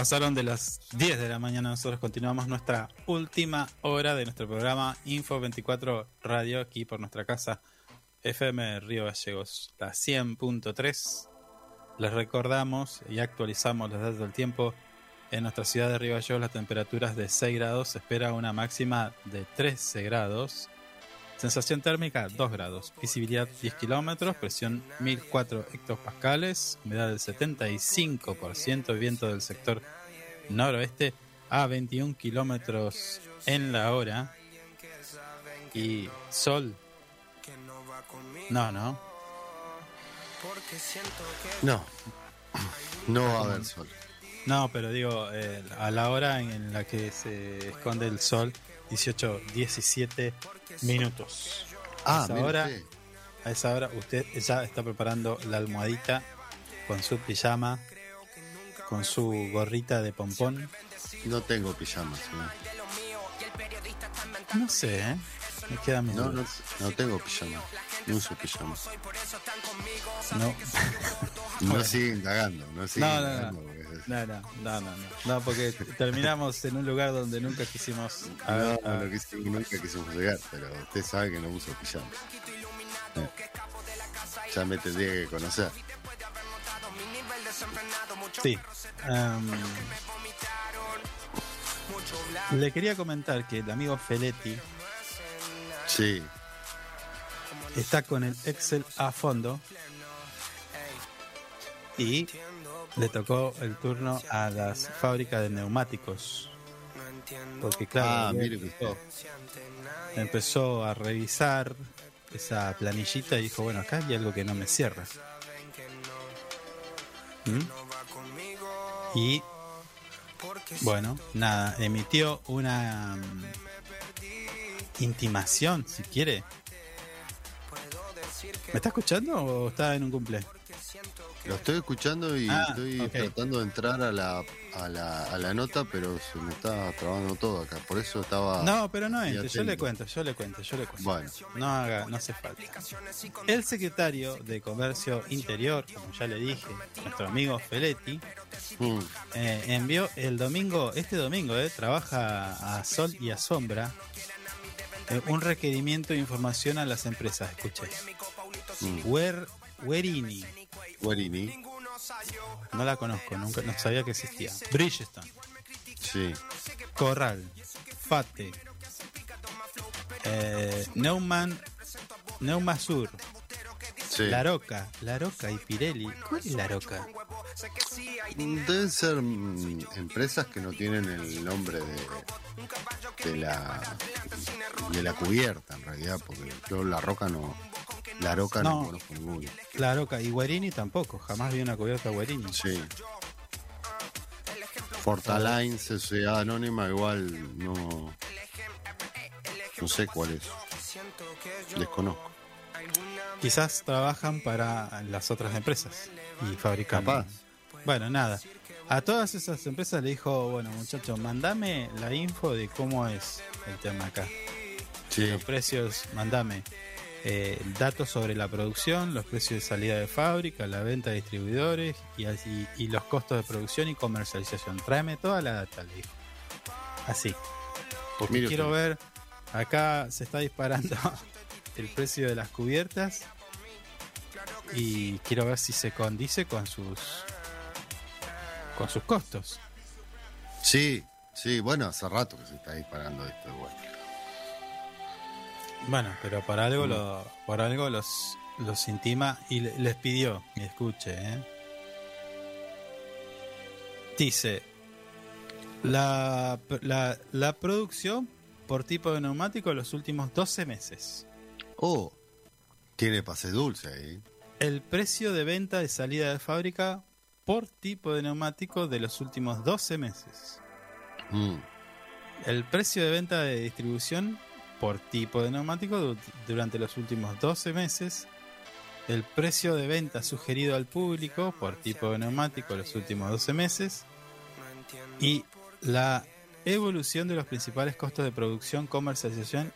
Pasaron de las 10 de la mañana. Nosotros continuamos nuestra última hora de nuestro programa Info 24 Radio aquí por nuestra casa FM Río Gallegos, la 100.3. Les recordamos y actualizamos los datos del tiempo. En nuestra ciudad de Río Gallegos las temperaturas de 6 grados, se espera una máxima de 13 grados. Sensación térmica 2 grados, visibilidad 10 kilómetros, presión 1004 hectopascales, humedad del 75%, viento del sector noroeste a 21 kilómetros en la hora. Y sol. No, no, No. No va a haber sol. no, pero digo, eh, a la hora en la que se esconde el sol, 18, 17 minutos. Ah, a esa hora, usted. a esa hora usted ya está preparando la almohadita con su pijama, con su gorrita de pompón. No tengo pijama. señor. No sé, ¿eh? Me queda mis No, no, no tengo pijama. No uso pijama. No. No sigue indagando. No sigue no. indagando. No, no, no, no, no. No, porque terminamos en un lugar donde nunca quisimos. a ver, No, a- no nunca quisimos llegar, pero usted sabe que no uso pijama. Eh. Ya me tendría que conocer. Sí. Am, le quería comentar que el amigo Feletti Sí, está con el Excel a fondo y le tocó el turno a las fábricas de neumáticos. Porque claro, Ah, mire empezó, a revisar esa planillita y dijo, bueno, acá hay algo que no me cierra. ¿Mm? Y Bueno, nada, emitió una mm, intimación, si quiere. ¿Me está escuchando o está en un cumple? Lo estoy escuchando y Ah, estoy tratando de entrar a la, a, la, a la nota, pero se me está trabando todo acá. Por eso estaba. No, pero no entre, yo le cuento, yo le cuento, yo le cuento. Bueno, No haga, no hace falta. El secretario de Comercio Interior, como ya le dije, nuestro amigo Feletti, mm, eh, envió el domingo, este domingo, eh, trabaja a sol y a sombra, eh, un requerimiento de información a las empresas. Escuché. mm. Wer, Werini, Guarini, no la conozco, nunca no sabía que existía. Bridgestone, sí. Corral, Fate, eh, Neumann, Neumasur, sí. La Roca, La Roca y Pirelli. ¿Cuál es La Roca? Deben ser mm, empresas que no tienen el nombre de, de la de la cubierta en realidad, porque yo la roca no la roca no, No. conozco ninguna. La Roca y Guerini tampoco, jamás vi una cubierta Guerini. Sí. Fortalines, Sociedad Anónima, igual no no sé cuál es. Desconozco. Quizás trabajan para las otras empresas y fabrican. Capaz. Bueno, nada. A todas esas empresas le dijo, bueno muchachos, mandame la info de cómo es el tema acá. Sí. Los precios, mandame eh, datos sobre la producción, los precios de salida de fábrica, la venta de distribuidores y, así- y los costos de producción y comercialización. Tráeme toda la data, le dijo. Así. Porque Mire quiero usted. ver, acá se está disparando el precio de las cubiertas y quiero ver si se condice con sus con sus costos. Sí, sí, bueno, hace rato que se está disparando esto igual. Bueno, pero por algo lo, por algo los, los intima y le- les pidió, y escuche, ¿eh? Dice la, la, la producción por tipo de neumático los últimos 12 meses. Oh, tiene pase dulce ahí. El precio de venta de salida de fábrica por tipo de neumático de los últimos 12 meses. Mm, El precio de venta de distribución por tipo de neumático du- durante los últimos 12 meses. El precio de venta sugerido al público por tipo de neumático los últimos 12 meses. Y la evolución de los principales costos de producción, comercialización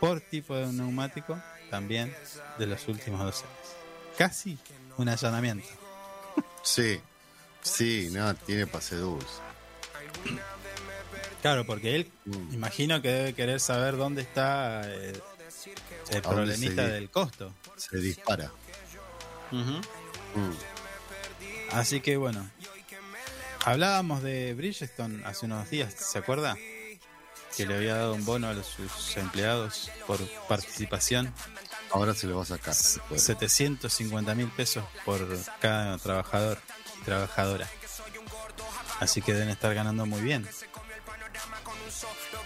por tipo de neumático también de los últimos 12 meses. Casi un allanamiento. Sí, sí, no, tiene pase dulce. Claro, porque él Mm. imagino que debe querer saber dónde está eh, el ¿A dónde problemita se- del costo. Se dispara. Mm, Así que bueno, hablábamos de Bridgestone hace unos días, ¿se acuerda? Que le había dado un bono a los- sus empleados por participación, Ahora se lo va a sacar. puede. 750 mil pesos por cada trabajador y trabajadora. Así que deben estar ganando muy bien.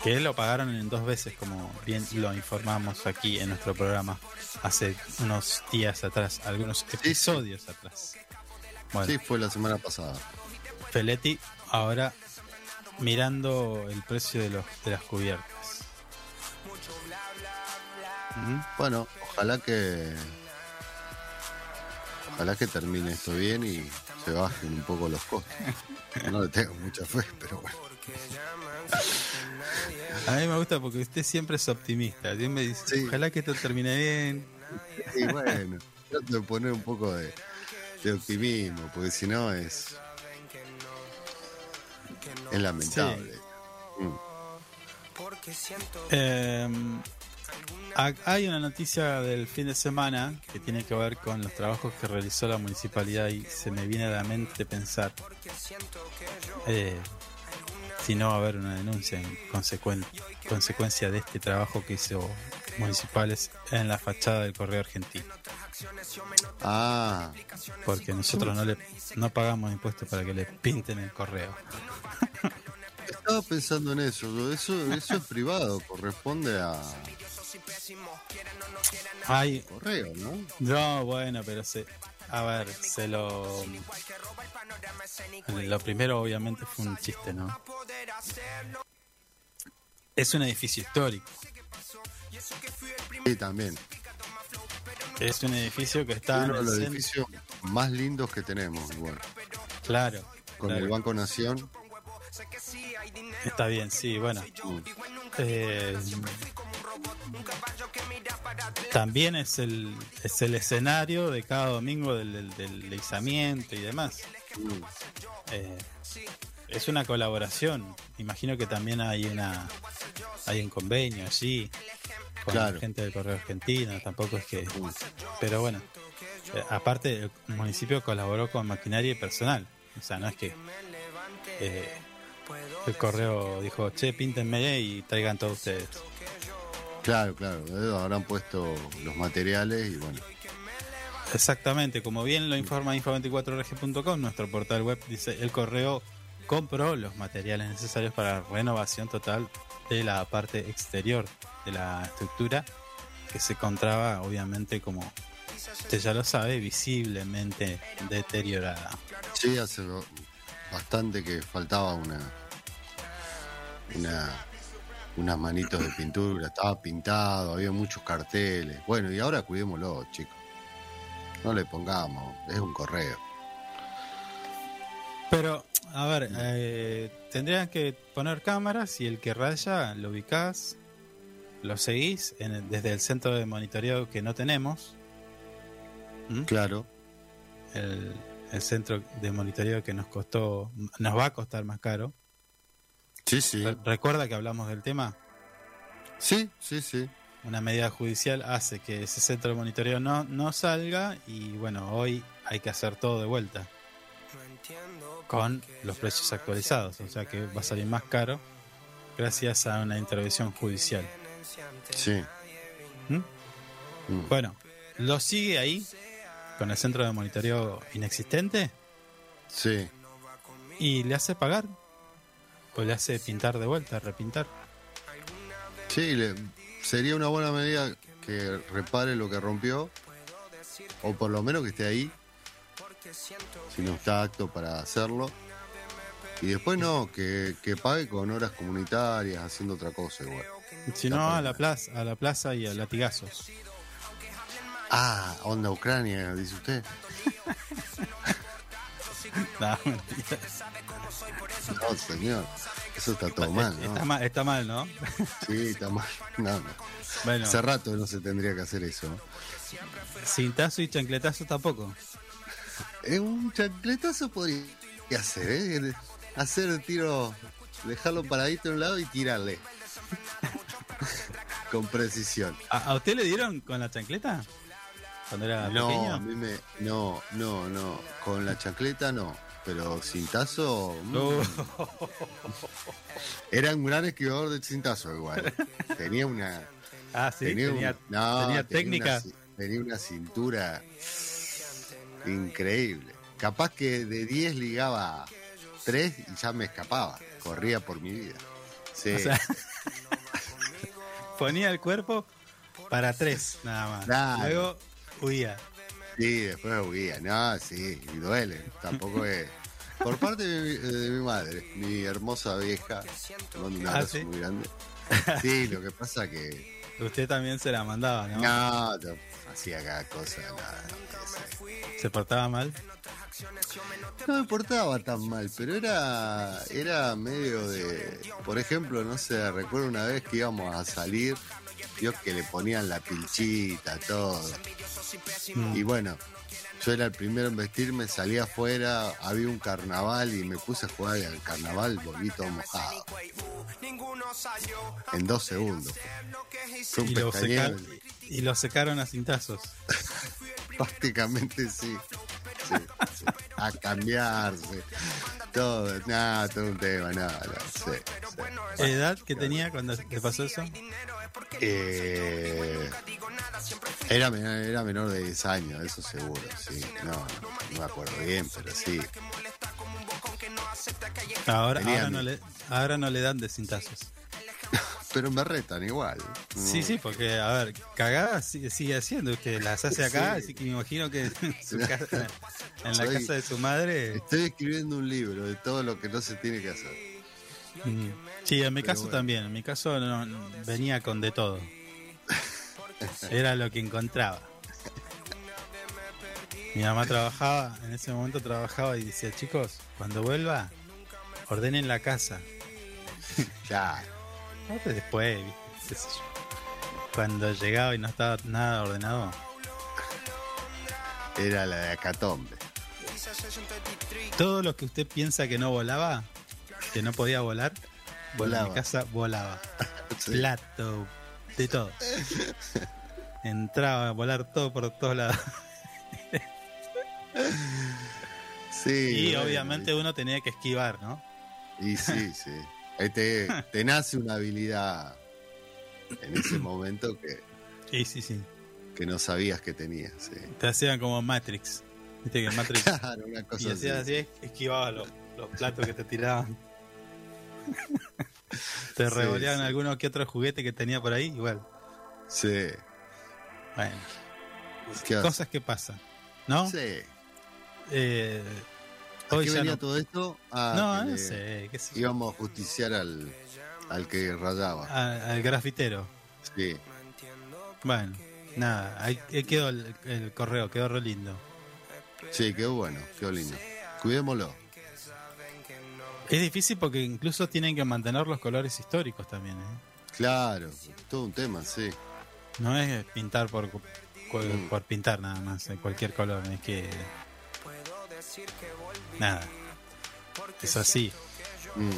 Que lo pagaron en dos veces, como bien lo informamos aquí en nuestro programa hace unos días atrás, algunos episodios atrás. Bueno, Sí, fue la semana pasada. Feletti ahora mirando el precio de, los, de las cubiertas. ¿Mm? Bueno, ojalá que. Ojalá que termine esto bien y se bajen un poco los costos. No le tengo mucha fe, pero bueno. A mí me gusta porque usted siempre es optimista. Siempre dice, Sí. ojalá que esto termine bien. Y bueno, trato de poner un poco de, de optimismo, porque si no es. Es lamentable. Mm. Eh, ha- hay una noticia del fin de semana que tiene que ver con los trabajos que realizó la municipalidad y se me viene a la mente pensar eh, si no va a haber una denuncia en consecuencia consecuencia de este trabajo que hizo municipales en la fachada del correo argentino Ah, porque nosotros no le no pagamos impuestos para que le pinten el correo estaba pensando en eso. Eso, eso es privado, corresponde a, Ay, Correo, ¿no? no, bueno, pero se. A ver, se lo. Lo primero, obviamente, fue un chiste, ¿no? Es un edificio histórico. Sí, también. Es un edificio que está en Uno de los edificios más lindos que tenemos, igual. Claro. Con claro. el Banco Nación. Está bien, sí, bueno. Mm. Eh, también es el, es el escenario de cada domingo del, del, del izamiento y demás. Mm. Eh, es una colaboración. Imagino que también hay una hay un convenio allí con Claro. la gente del Correo Argentino. Tampoco es que. Pero bueno, eh, aparte, el municipio colaboró con maquinaria y personal. O sea, no es que eh, el correo dijo, che, píntenme y traigan todos ustedes. Claro, claro. eh, Habrán puesto los materiales y bueno. Exactamente, como bien lo informa info24rg.com, nuestro portal web dice, el correo compró los materiales necesarios para la renovación total de la parte exterior de la estructura que se encontraba obviamente como usted ya lo sabe visiblemente deteriorada. Sí, hace bastante que faltaba una. Una. Unas manitos de pintura, estaba pintado, había muchos carteles. Bueno, y ahora cuidémoslo, chicos. No le pongamos, es un correo. Pero, a ver, eh, tendrían que poner cámaras y el que raya lo ubicás, lo seguís en el- desde el centro de monitoreo que no tenemos. ¿Mm? Claro, el, el centro de monitoreo que nos costó, nos va a costar más caro. Sí, sí. Re- Recuerda que hablamos del tema. Sí, sí, sí. Una medida judicial hace que ese centro de monitoreo no, no salga y bueno, hoy hay que hacer todo de vuelta con los precios actualizados, o sea que va a salir más caro gracias a una intervención judicial. Sí. ¿Mm? Mm. Bueno, ¿lo sigue ahí con el centro de monitoreo inexistente? Sí. y le hace pagar o le hace pintar de vuelta, repintar. Sí, le- sería una buena medida que repare lo que rompió, o por lo menos que esté ahí, si no está apto para hacerlo. Y después no, que, que pague con horas comunitarias, haciendo otra cosa igual. Si no a la plaza, a la plaza y a latigazos. Ah, onda Ucrania, dice usted. No, mentira. No, señor, eso está todo mal, Está ¿no? mal, está mal, ¿no? Sí, está mal. No, no. Bueno, Hace rato no se tendría que hacer eso. cintazo y chancletazo tampoco. Eh, un chancletazo podría hacer, ¿eh? Hacer el tiro, dejarlo paradito en un lado y tirarle. Con precisión. ¿A, a usted le dieron con la chancleta? Cuando era No, a pequeño. mí me. No, no, no. Con la chancleta no. Pero cintazo. mm, No. Era un gran esquivador de cintazo igual. Tenía una. Ah, sí, tenía, tenía, un- no, tenía tenía técnica. una tenía una cintura increíble. Capaz que de 10 ligaba 3 y ya me escapaba. Corría por mi vida. Sí. O sea, ponía el cuerpo para tres, nada más. Claro. Luego huía. Sí, después huía. No, sí, y duele. Tampoco es. Por parte de mi, de mi madre, mi hermosa vieja, mando un Ah, abrazo ¿sí? muy grande. Sí, lo que pasa que. Usted también se la mandaba, ¿no? No, no, hacía cada cosa. nada, no, Se portaba mal. No me portaba tan mal, pero era, era medio de. Por ejemplo, no sé, recuerdo una vez que íbamos a salir, yo que le ponían la pilchita, todo. Mm. Y bueno, yo era el primero en vestirme, salí afuera, había un carnaval y me puse a jugar al carnaval, volví todo mojado. En dos segundos. Fue un Y lo, secaron, y lo secaron a cintazos. prácticamente sí. Sí, sí. A cambiarse. Todo, nada, todo un tema, nada, no, sí, sí. ¿Edad que tenía cuando te pasó eso? Eh, era, menor, era menor de 10 años, eso seguro, sí. No, no, no me acuerdo bien, pero sí. Ahora, ahora, no le, ahora no le dan de cintazos. pero me retan igual. Sí, No. sí, porque, a ver, cagadas sigue, sigue haciendo, usted las hace acá, Sí. así que me imagino que en, su casa- en la Soy- casa de su madre. Estoy escribiendo un libro de todo lo que no se tiene que hacer. mm, Sí, en mi Pero caso bueno. también, en mi caso no, no, venía con de todo. Era lo que encontraba. Mi mamá trabajaba, en ese momento trabajaba y decía, chicos, cuando vuelva, ordenen la casa. Ya, después, qué sé yo. Cuando llegaba y no estaba nada ordenado, era la de Acatombe. todo lo que usted piensa que no volaba, que no podía volar, bueno, en mi Volaba. casa volaba. Sí. Plato, de todo. Entraba a volar todo por todos lados. Sí, y bueno, obviamente uno tenía que esquivar, ¿no? Y sí, sí. Ahí te, te nace una habilidad en ese momento que, Sí, sí, sí. que no sabías que tenías. Sí. Te hacían como Matrix. Viste que Matrix. Claro, una y así. hacías así, esquivaba los, los platos que te tiraban. te Sí, revoleaban sí. alguno que otro juguete que tenía por ahí, igual. Sí. Bueno, cosas que pasan, ¿no? Sí. Eh, ¿A hoy qué venía no. todo esto? Ah, no, que no le sé, qué sé. Íbamos a justiciar al, al que rayaba. A- al grafitero. Sí. Bueno, nada, ahí, ahí quedó el, el correo, quedó re lindo. Sí, quedó bueno, quedó lindo. Cuidémoslo. Es difícil porque incluso tienen que mantener los colores históricos también, ¿eh? Claro, todo un tema, sí. No es pintar por, Mm. por pintar nada más, en cualquier color, es que... Nada, es así. Mm.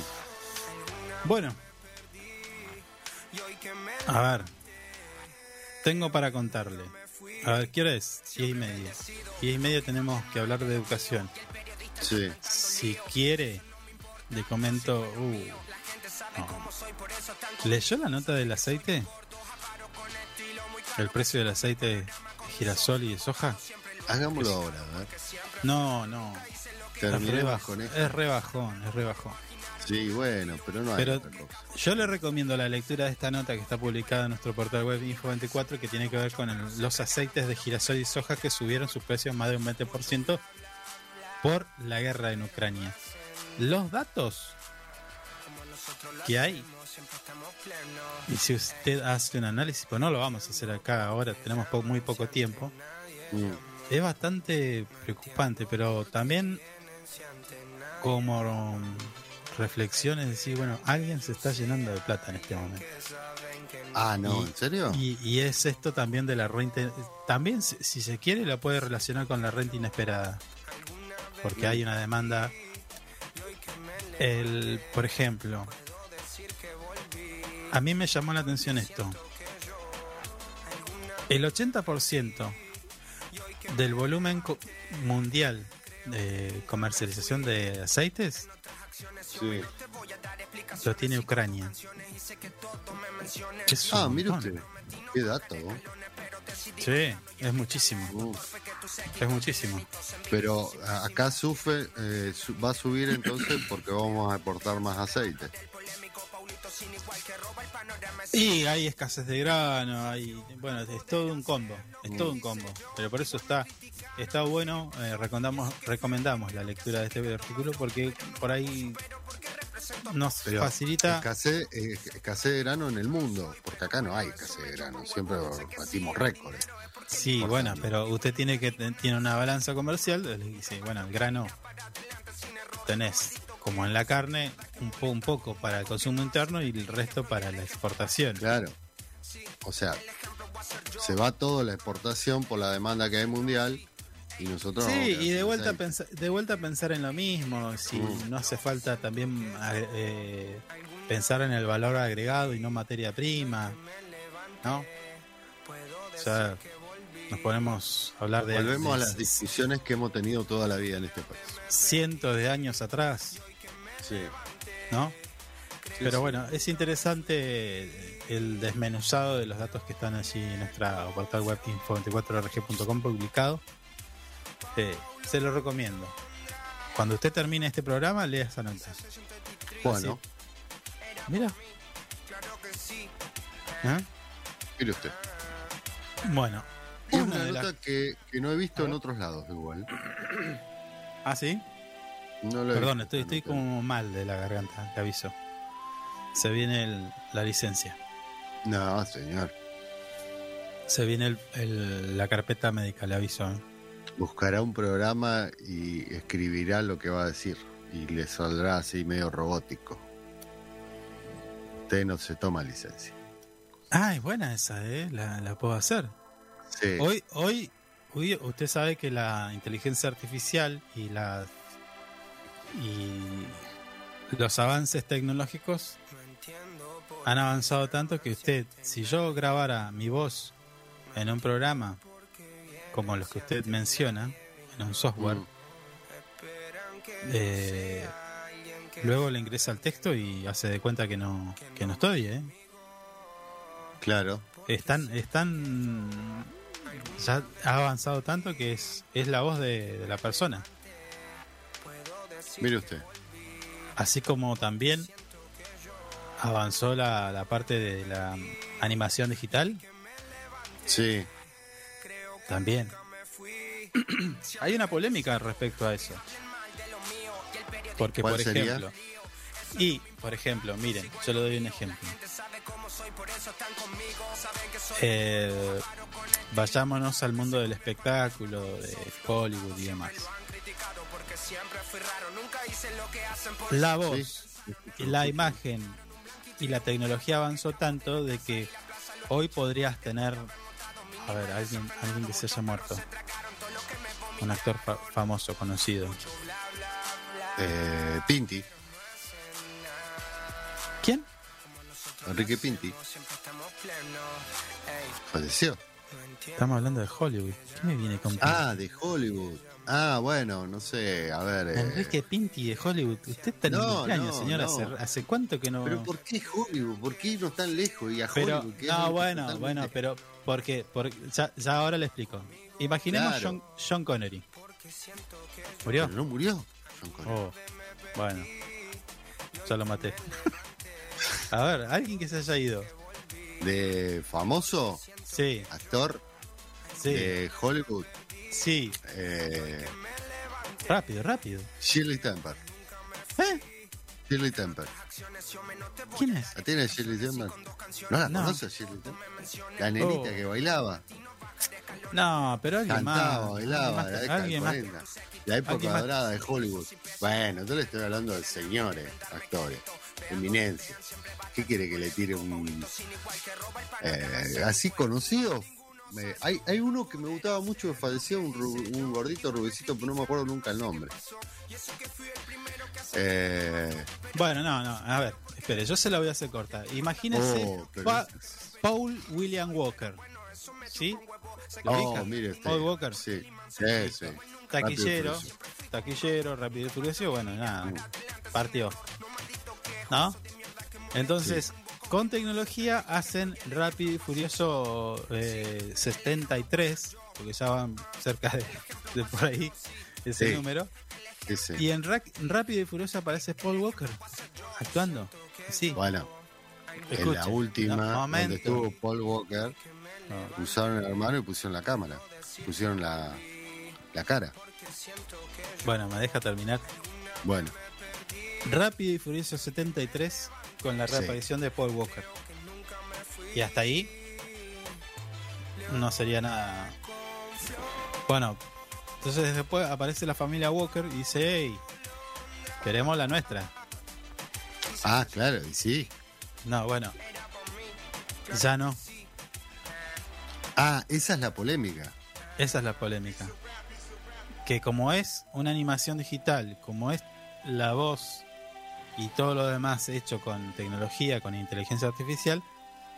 Bueno, a ver, tengo para contarle. A ver, ¿qué hora es? Diez y media. Diez y media tenemos que hablar de educación. Sí. Si quiere, le comento. Uh, no. ¿Leyó la nota del aceite? ¿El precio del aceite de girasol y de soja? Hagámoslo ahora, a ver. No, no. Es re, Terminemos baj- con esto. es re bajón, es re bajón. Sí, bueno, pero no hay Pero otra cosa. yo le recomiendo la lectura de esta nota que está publicada en nuestro portal web Info24 que tiene que ver con el- los aceites de girasol y soja que subieron sus precios más de un 20% por la guerra en Ucrania. Los datos que hay, y si usted hace un análisis, pues no lo vamos a hacer acá ahora, tenemos po- muy poco tiempo, Mm. es bastante preocupante, pero también como um, reflexión es decir, bueno, alguien se está llenando de plata en este momento. Ah, no, Y- ¿en serio? Y, y es esto también de la renta, también si, si se quiere la puede relacionar con la renta inesperada, porque hay una demanda, el, por ejemplo, a mí me llamó la atención esto, el 80% del volumen mundial de comercialización de aceites Sí. lo tiene Ucrania. Es Ah, mire usted. Qué dato. Sí, es muchísimo. Es muchísimo. Pero acá sufre, eh, va a subir entonces porque vamos a exportar más aceite. Y hay escasez de grano, hay, bueno, es todo un combo, es todo un combo. Pero por eso está, está bueno, eh, recomendamos, recomendamos la lectura de este artículo porque por ahí nos Pero facilita. Escasez, eh, escasez de grano en el mundo, porque acá no hay escasez de grano, siempre batimos récords. Sí, por bueno, pero usted tiene que tiene una balanza comercial, le dice, bueno, el grano tenés como en la carne un, po- un poco para el consumo interno y el resto para la exportación. Claro. O sea, se va toda la exportación por la demanda que hay mundial y nosotros... Sí, y de vuelta, a pensar, de vuelta a pensar en lo mismo, si Mm. no hace falta también agre- eh, pensar en el valor agregado y no materia prima, ¿no? O sea, nos ponemos a hablar de, Volvemos a las discusiones que hemos tenido toda la vida en este país. cientos de años atrás, Sí. ¿no? Sí, Pero sí. bueno, es interesante el desmenuzado de los datos que están allí en nuestra portal web info24rg.com publicado. Eh, se lo recomiendo. Cuando usted termine este programa, lea esa nota. Bueno, Mira, ¿Eh? Mire usted. Bueno, Es una nota las... que, que no he visto en otros lados igual. Ah, sí. No lo he Perdón, visto, estoy, estoy como mal de la garganta, te aviso. Se viene el- la licencia. No, señor. Se viene el- el- la carpeta médica, le aviso. ¿eh? Buscará un programa y escribirá lo que va a decir. Y le saldrá así medio robótico. Usted no se toma licencia. Ah, es buena esa, ¿eh? La, la puedo hacer. Sí. Hoy, hoy, hoy usted sabe que la inteligencia artificial y la y los avances tecnológicos han avanzado tanto que usted, si yo grabara mi voz en un programa como los que usted menciona, en un software, Mm. eh, luego le ingresa el texto y hace de cuenta que no, que no estoy, ¿eh? Claro. Están, están, ya ha avanzado tanto que es, es la voz de, de la persona. Mire usted. Así como también avanzó la, la parte de la animación digital, Sí. También. Hay una polémica respecto a eso. Porque, ¿Cuál por sería? ejemplo, y, por ejemplo, miren, yo le doy un ejemplo. Eh, vayámonos al mundo del espectáculo, de Hollywood y demás. La voz, y la imagen y la tecnología avanzó tanto de que hoy podrías tener, a ver, alguien, alguien que se haya muerto, un actor fa- famoso, conocido. Eh, Pinti. ¿Quién? Enrique Pinti. Falleció. Estamos hablando de Hollywood. ¿Qué me viene con Ah, de Hollywood. Ah, bueno, no sé. A ver. eh, Enrique Pinti de Hollywood? Usted está en el No, cumpleaños, no, señor. no. ¿Hace, ¿Hace cuánto que no...? Pero ¿por qué Hollywood? ¿Por qué irnos tan lejos? Y a Pero, Hollywood. no, bueno, bueno, pero porque, porque ya, ya ahora le explico. Imaginemos Claro. John, John Connery. ¿Murió? Pero no murió. John Connery. Oh, bueno. Ya lo maté. A ver, alguien que se haya ido. De famoso Sí, actor sí, de Hollywood. sí. Eh, Rápido, rápido. Shirley Temper. ¿Eh? Shirley Temper. ¿Quién es? ¿La tiene Shirley Temper? ¿No la No. conoce Shirley Temper? La nenita Oh. que bailaba. No, pero alguien Cantaba, más. bailaba. alguien La década del alguien más. 40. La época dorada de Hollywood. Bueno, yo le estoy hablando de señores, actores, eminencias. ¿Qué quiere que le tire un. eh, así conocido? Me- hay, hay uno que me gustaba mucho que falleció, un, gordito rubicito, pero no me acuerdo nunca el nombre. Eh, Bueno, no, no. A ver, espere, yo se la voy a hacer corta. Imagínese Oh, Pa- Paul William Walker. ¿Sí? ¿Lo oh, mire usted. Paul Walker. Sí, sí, sí. Taquillero, taquillero, rápido y furioso, bueno, nada, partió. ¿No? Entonces, con tecnología hacen rápido y furioso eh, 73, porque ya van cerca de, de por ahí ese Sí. número. Sí, sí. Y en Rápido y Furioso aparece Paul Walker actuando. Sí, Bueno, en la última, donde estuvo Paul Walker, No. usaron el hermano y pusieron la cámara. Pusieron la, la cara. Bueno, me deja terminar. Bueno, Rápido y Furioso 73 con la Sí. reaparición de Paul Walker. Y hasta ahí no sería nada. Bueno, entonces después aparece la familia Walker y dice, hey, queremos la nuestra. ah, claro, y sí. No, bueno, ya no. Ah, esa es la polémica. Esa es la polémica. Que como es una animación digital, como es la voz y todo lo demás hecho con tecnología, con inteligencia artificial,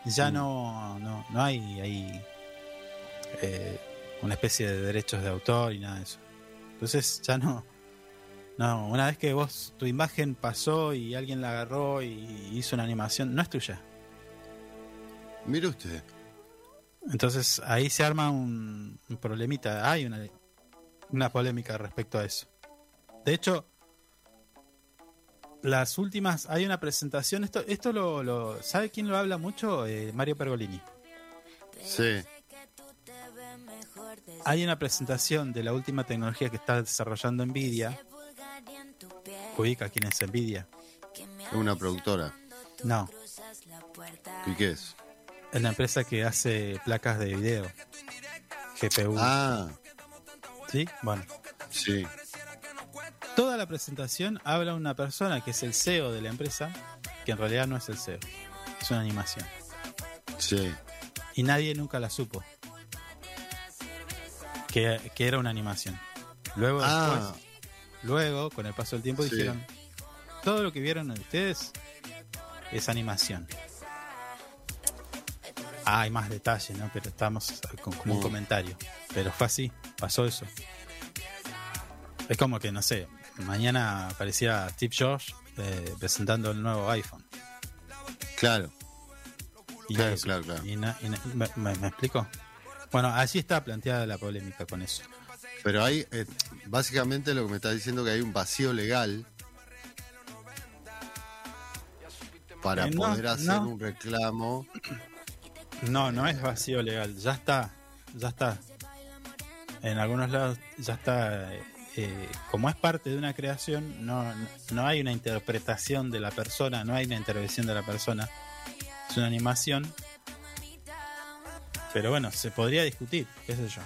ya Mm. no, no, no hay ahí eh, una especie de derechos de autor y nada de eso. Entonces ya no. No, una vez que vos, tu imagen pasó y alguien la agarró y hizo una animación, no es tuya. Mire usted. Entonces ahí se arma un, un problemita, hay una, una polémica respecto a eso. De hecho, las últimas, hay una presentación, esto, esto lo, lo- ¿sabe quién lo habla mucho? Eh, Mario Pergolini. Sí. Hay una presentación de la última tecnología que está desarrollando Nvidia. Ubica quién es Nvidia. Es una productora. No, ¿Y qué es? es la empresa que hace placas de video. GPU. Ah, ¿Sí? Bueno. sí. Toda la presentación habla una persona que es el CEO de la empresa, que en realidad no es el CEO. Es una animación. Sí. Y nadie nunca la supo. Que, que era una animación. Luego, Ah, después, luego, con el paso del tiempo, Sí. dijeron, todo lo que vieron ustedes es animación. Ah, hay más detalles, ¿no? Pero estamos con, un Mm. comentario. Pero fue así, pasó eso. Es como que, no sé, mañana aparecía Steve Jobs eh, presentando el nuevo iPhone. claro. Y Claro, eso- claro, claro. y na- y na- me, me- me explico? Bueno, allí está planteada la polémica con eso. Pero hay, eh, básicamente lo que me está diciendo que hay un vacío legal para Eh, no, poder hacer no. un reclamo. No, no es vacío legal, ya está, ya está. En algunos lados ya está. Eh, como es parte de una creación, no, no hay una interpretación de la persona, no hay una intervención de la persona. Es una animación. Pero bueno, se podría discutir, qué sé yo.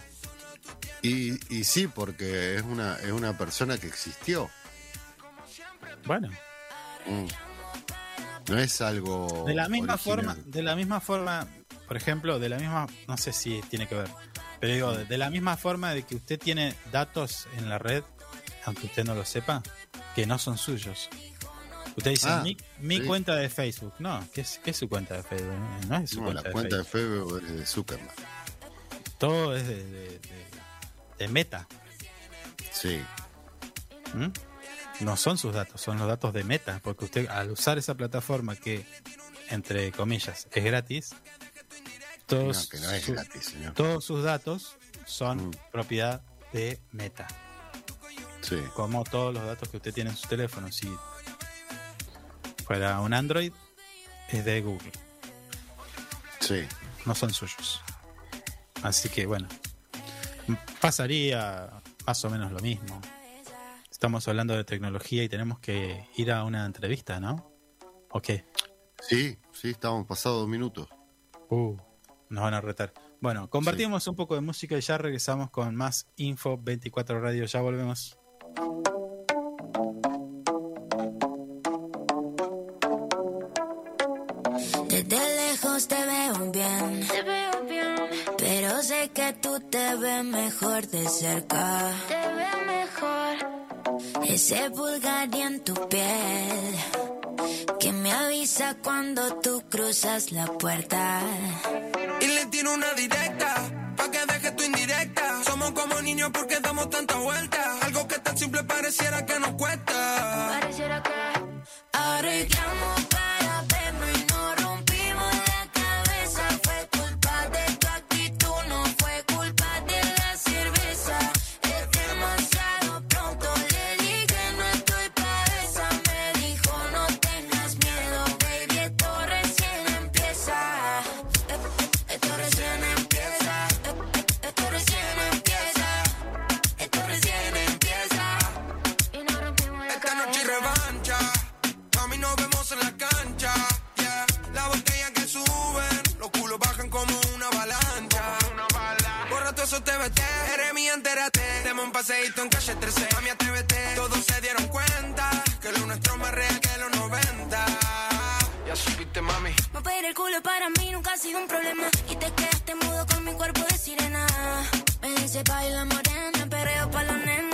Y, y sí, porque es una, es una persona que existió. Bueno, Mm. No es algo. de la misma original. forma, de la misma forma, por ejemplo, de la misma, no sé si tiene que ver, pero digo, de, la misma forma de que usted tiene datos en la red, aunque usted no lo sepa, que no son suyos. Usted dice, Ah, mi, mi sí. cuenta de Facebook. No, ¿qué es, qué es su cuenta de Facebook? No es su No, cuenta, la de, cuenta de Facebook. Es de Zuckerman. Todo es de, de- de- de Meta. Sí. ¿m? No son sus datos, son los datos de Meta. Porque usted, al usar esa plataforma que, entre comillas, es gratis, No, todos, que no es su- gratis, señor. todos sus datos son Mm. propiedad de Meta. Sí. Como todos los datos que usted tiene en su teléfono. Si fuera un Android, es de Google. Sí. no son suyos. Así que bueno, pasaría más o menos lo mismo. Estamos hablando de tecnología y tenemos que ir a una entrevista, ¿no? ¿O qué? Sí, sí, estábamos pasados dos minutos. Uh, nos van a retar. Bueno, compartimos un poco de música y ya regresamos con más Info 24 Radio. Ya volvemos. Desde lejos te veo bien. Te veo bien. Pero sé que tú te ves mejor de cerca. Te veo mejor. Ese Bulgari en tu piel. Que me avisa cuando tú cruzas la puerta. Y le tiro una directa, pa' que deje tu indirecta. Somos como niños porque damos tanta vuelta. Algo que tan simple pareciera que nos cuesta. Pareciera que arreglamos un paseíto en calle 13. Mami, atrévete. Todos se dieron cuenta que lo nuestro es más real que los 90. Ya supiste, mami. Mover el culo para mí nunca ha sido un problema. Y te quedaste mudo con mi cuerpo de sirena. Me dice baila morena, perreo pa' los nenes,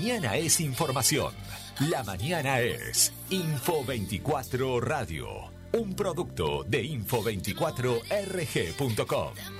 mañana es información. La mañana es Info 24 Radio. Un producto de info24rg.com.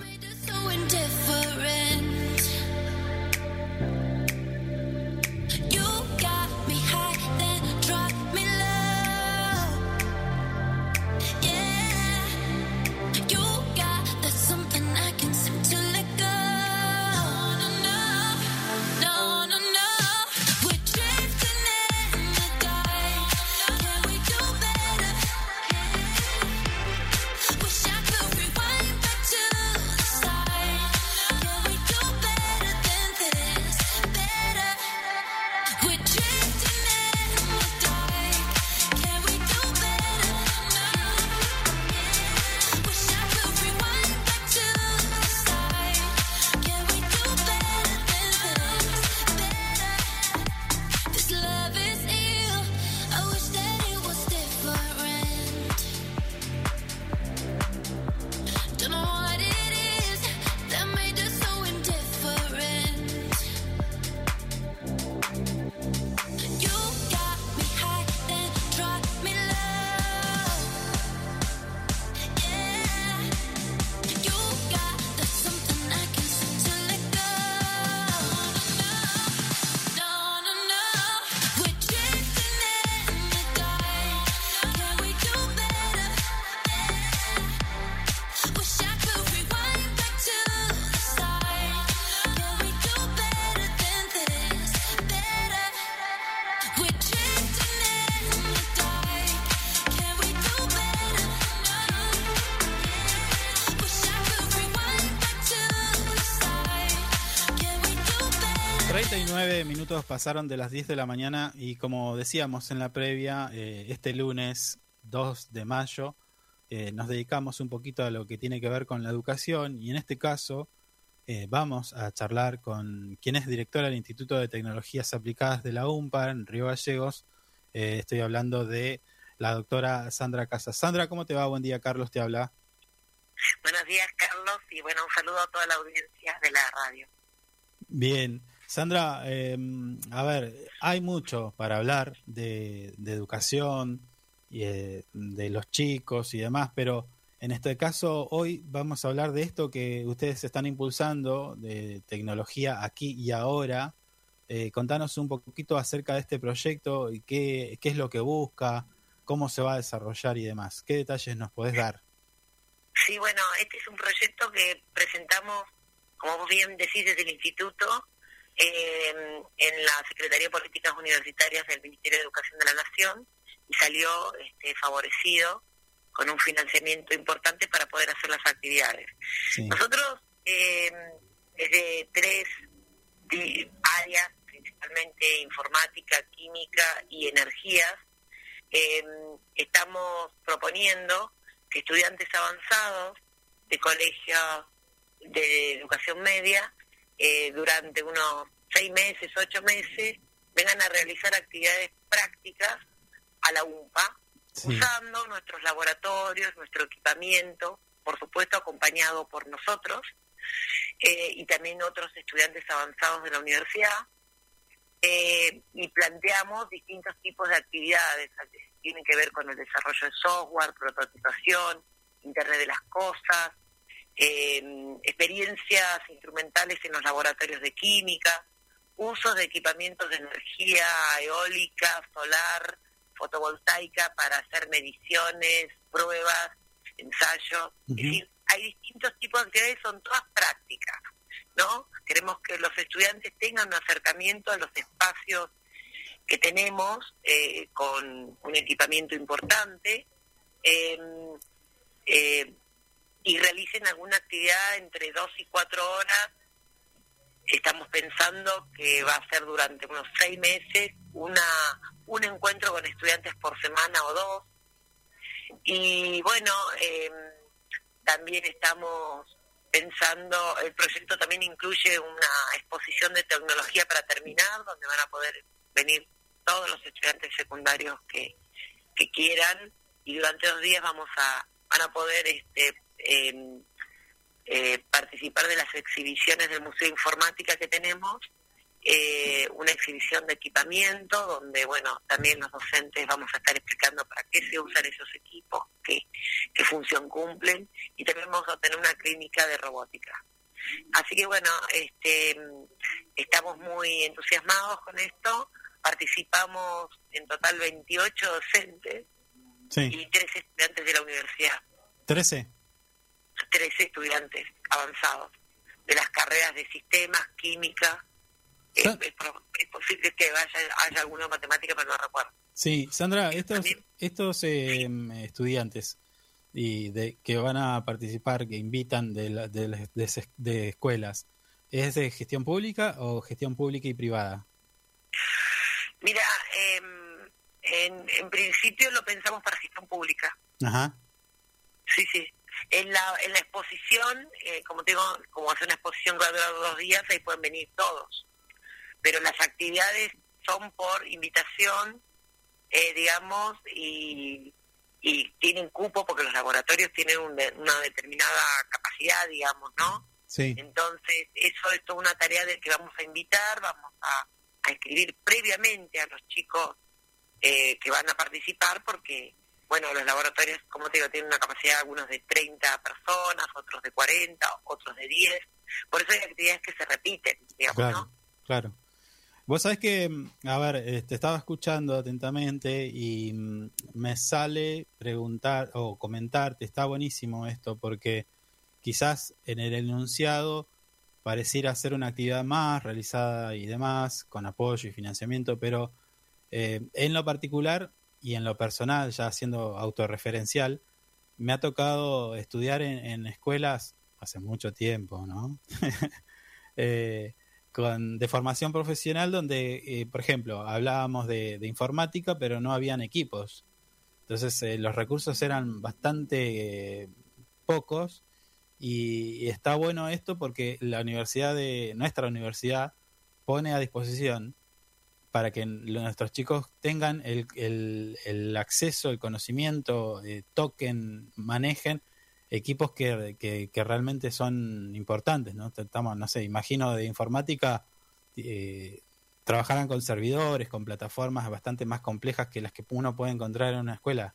minutos pasaron de las 10 de la mañana y como decíamos en la previa, eh, este lunes 2 de mayo eh, nos dedicamos un poquito a lo que tiene que ver con la educación y en este caso eh, vamos a charlar con quien es directora del Instituto de Tecnologías Aplicadas de la UMPA en Río Gallegos. Estoy hablando de la doctora Sandra Casas. Sandra, ¿cómo te va? Buen día, Carlos te habla. Buenos días, Carlos, y bueno, un saludo a toda la audiencia de la radio. Bien, Sandra, eh, a ver, hay mucho para hablar de, educación y eh, de los chicos y demás, pero en este caso hoy vamos a hablar de esto que ustedes están impulsando, de tecnología aquí y ahora. Eh, contanos un poquito acerca de este proyecto y qué, qué es lo que busca, cómo se va a desarrollar y demás. ¿Qué detalles nos podés dar? Sí, bueno, este es un proyecto que presentamos, como bien decís, desde el Instituto, eh, en la Secretaría de Políticas Universitarias del Ministerio de Educación de la Nación, y salió este, favorecido con un financiamiento importante para poder hacer las actividades. Sí. Nosotros, eh, desde tres áreas, principalmente informática, química y energías, eh, estamos proponiendo que estudiantes avanzados de colegios de educación media, eh, durante unos seis meses, ocho meses, vengan a realizar actividades prácticas a la UMPA, Sí. usando nuestros laboratorios, nuestro equipamiento, por supuesto acompañado por nosotros, eh, y también otros estudiantes avanzados de la universidad, eh, y planteamos distintos tipos de actividades, que tienen que ver con el desarrollo de software, prototipación, Internet de las Cosas, eh, experiencias instrumentales en los laboratorios de química, usos de equipamientos de energía eólica, solar, fotovoltaica para hacer mediciones, pruebas, ensayos. Es decir, hay distintos tipos de actividades, son todas prácticas, ¿no? Queremos que los estudiantes tengan un acercamiento a los espacios que tenemos eh, con un equipamiento importante eh, eh, y realicen alguna actividad entre dos y cuatro horas. Estamos pensando que va a ser durante unos seis meses una un encuentro con estudiantes por semana o dos. Y bueno, eh, también estamos pensando, el proyecto también incluye una exposición de tecnología para terminar, donde van a poder venir todos los estudiantes secundarios que, que quieran y durante dos días vamos a van a poder este eh, eh, participar de las exhibiciones del Museo de Informática que tenemos eh, una exhibición de equipamiento donde, bueno, también los docentes vamos a estar explicando para qué se usan esos equipos, qué, qué función cumplen y también vamos a tener una clínica de robótica. Así que bueno, este, estamos muy entusiasmados con esto, participamos en total 28 docentes Sí, y 13 estudiantes de la universidad, 13. 13 estudiantes avanzados de las carreras de sistemas, química. Es, posible que vaya, haya alguno de matemática, pero no recuerdo. Sí, Sandra, estos, También- estos eh, estudiantes y de, que van a participar, que invitan de, la- de, de escuelas, ¿es de gestión pública o gestión pública y privada? Mira, em, en, en principio lo pensamos para gestión pública. Ajá, Sí, sí. En la, en la exposición, eh, como te digo, como hace una exposición que va a durar dos días, ahí pueden venir todos. Pero las actividades son por invitación, eh, digamos, y, y tienen cupo porque los laboratorios tienen un una determinada capacidad, digamos, ¿no? sí, Entonces, eso es toda una tarea de que vamos a invitar, vamos a, a escribir previamente a los chicos eh, que van a participar, porque, bueno, los laboratorios, como te digo, tienen una capacidad, algunos de 30 personas, otros de 40, otros de 10. Por eso hay actividades que se repiten, digamos, claro, ¿no? claro. Vos sabés que, mm, a ver, te estaba escuchando atentamente y mm, me sale preguntar o comentarte, está buenísimo esto porque quizás en el enunciado pareciera ser una actividad más realizada y demás, con apoyo y financiamiento, pero eh, en lo particular y en lo personal, ya siendo autorreferencial, me ha tocado estudiar en, en escuelas hace mucho tiempo, ¿no? Eh, con, de formación profesional donde, eh, por ejemplo, hablábamos de, de informática, pero no habían equipos. Entonces eh, los recursos eran bastante eh, pocos y, y está bueno esto porque la universidad de nuestra universidad pone a disposición para que nuestros chicos tengan el, el- el acceso, el conocimiento, eh, toquen, manejen equipos que, que, que realmente son importantes, ¿no? Estamos, no sé, imagino de informática eh, trabajarán con servidores, con plataformas bastante más complejas que las que uno puede encontrar en una escuela.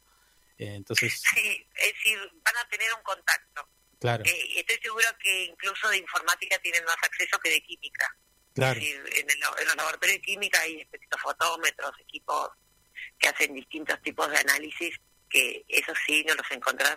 Eh, entonces, Sí, es decir, van a tener un contacto. claro, Eh, estoy seguro que incluso de informática tienen más acceso que de química. Claro, Es decir, en, el- en los laboratorios de química hay espectrofotómetros, equipos que hacen distintos tipos de análisis, que eso sí no los encontrás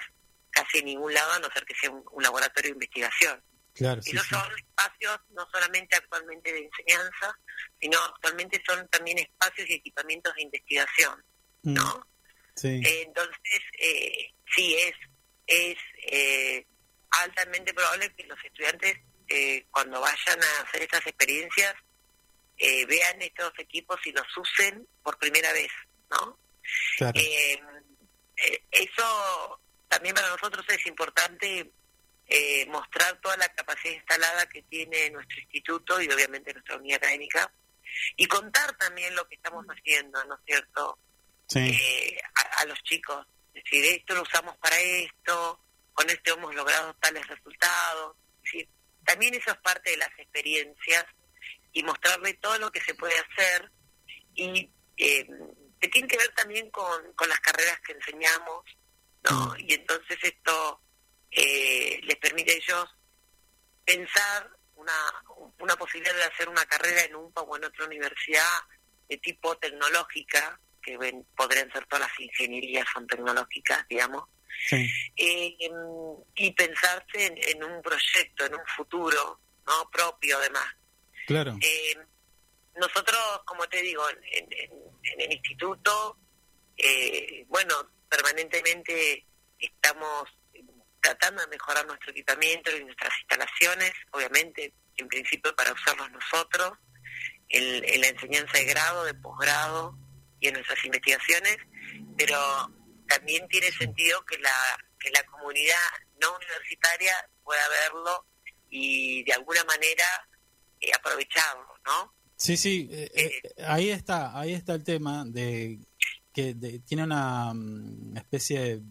casi en ningún lado, a no ser que sea un, un laboratorio de investigación. claro, Esos sí. son espacios no solamente actualmente de enseñanza, sino actualmente son también espacios y equipamientos de investigación, Mm, ¿no? sí, Eh, entonces, eh, sí, es, es eh, altamente probable que los estudiantes, eh, cuando vayan a hacer estas experiencias, eh, vean estos equipos y los usen por primera vez, ¿no? claro, Eh, eh, eso también para nosotros es importante eh, mostrar toda la capacidad instalada que tiene nuestro instituto y obviamente nuestra unidad académica y contar también lo que estamos haciendo, ¿no es cierto? sí, a, a los chicos. Es decir, esto lo usamos para esto, con esto hemos logrado tales resultados. Es decir, también eso es parte de las experiencias y mostrarle todo lo que se puede hacer y eh, que tiene que ver también con, con las carreras que enseñamos, ¿no? Y entonces esto eh, les permite a ellos pensar una, una posibilidad de hacer una carrera en UNPA o en otra universidad de tipo tecnológica, que ven- podrían ser todas las ingenierías son tecnológicas, digamos, sí, eh, y pensarse en, en un proyecto, en un futuro, ¿no? Propio, además. claro, Eh, nosotros, como te digo, en, en- en- en el instituto, eh, bueno, permanentemente estamos tratando de mejorar nuestro equipamiento y nuestras instalaciones, obviamente, en principio para usarlos nosotros, en, en la enseñanza de grado, de posgrado y en nuestras investigaciones, pero también tiene sentido que la, que la comunidad no universitaria pueda verlo y de alguna manera eh, aprovecharlo, ¿no? Sí, sí, eh, eh, ahí está, ahí está el tema de que de- tiene una mm, especie de,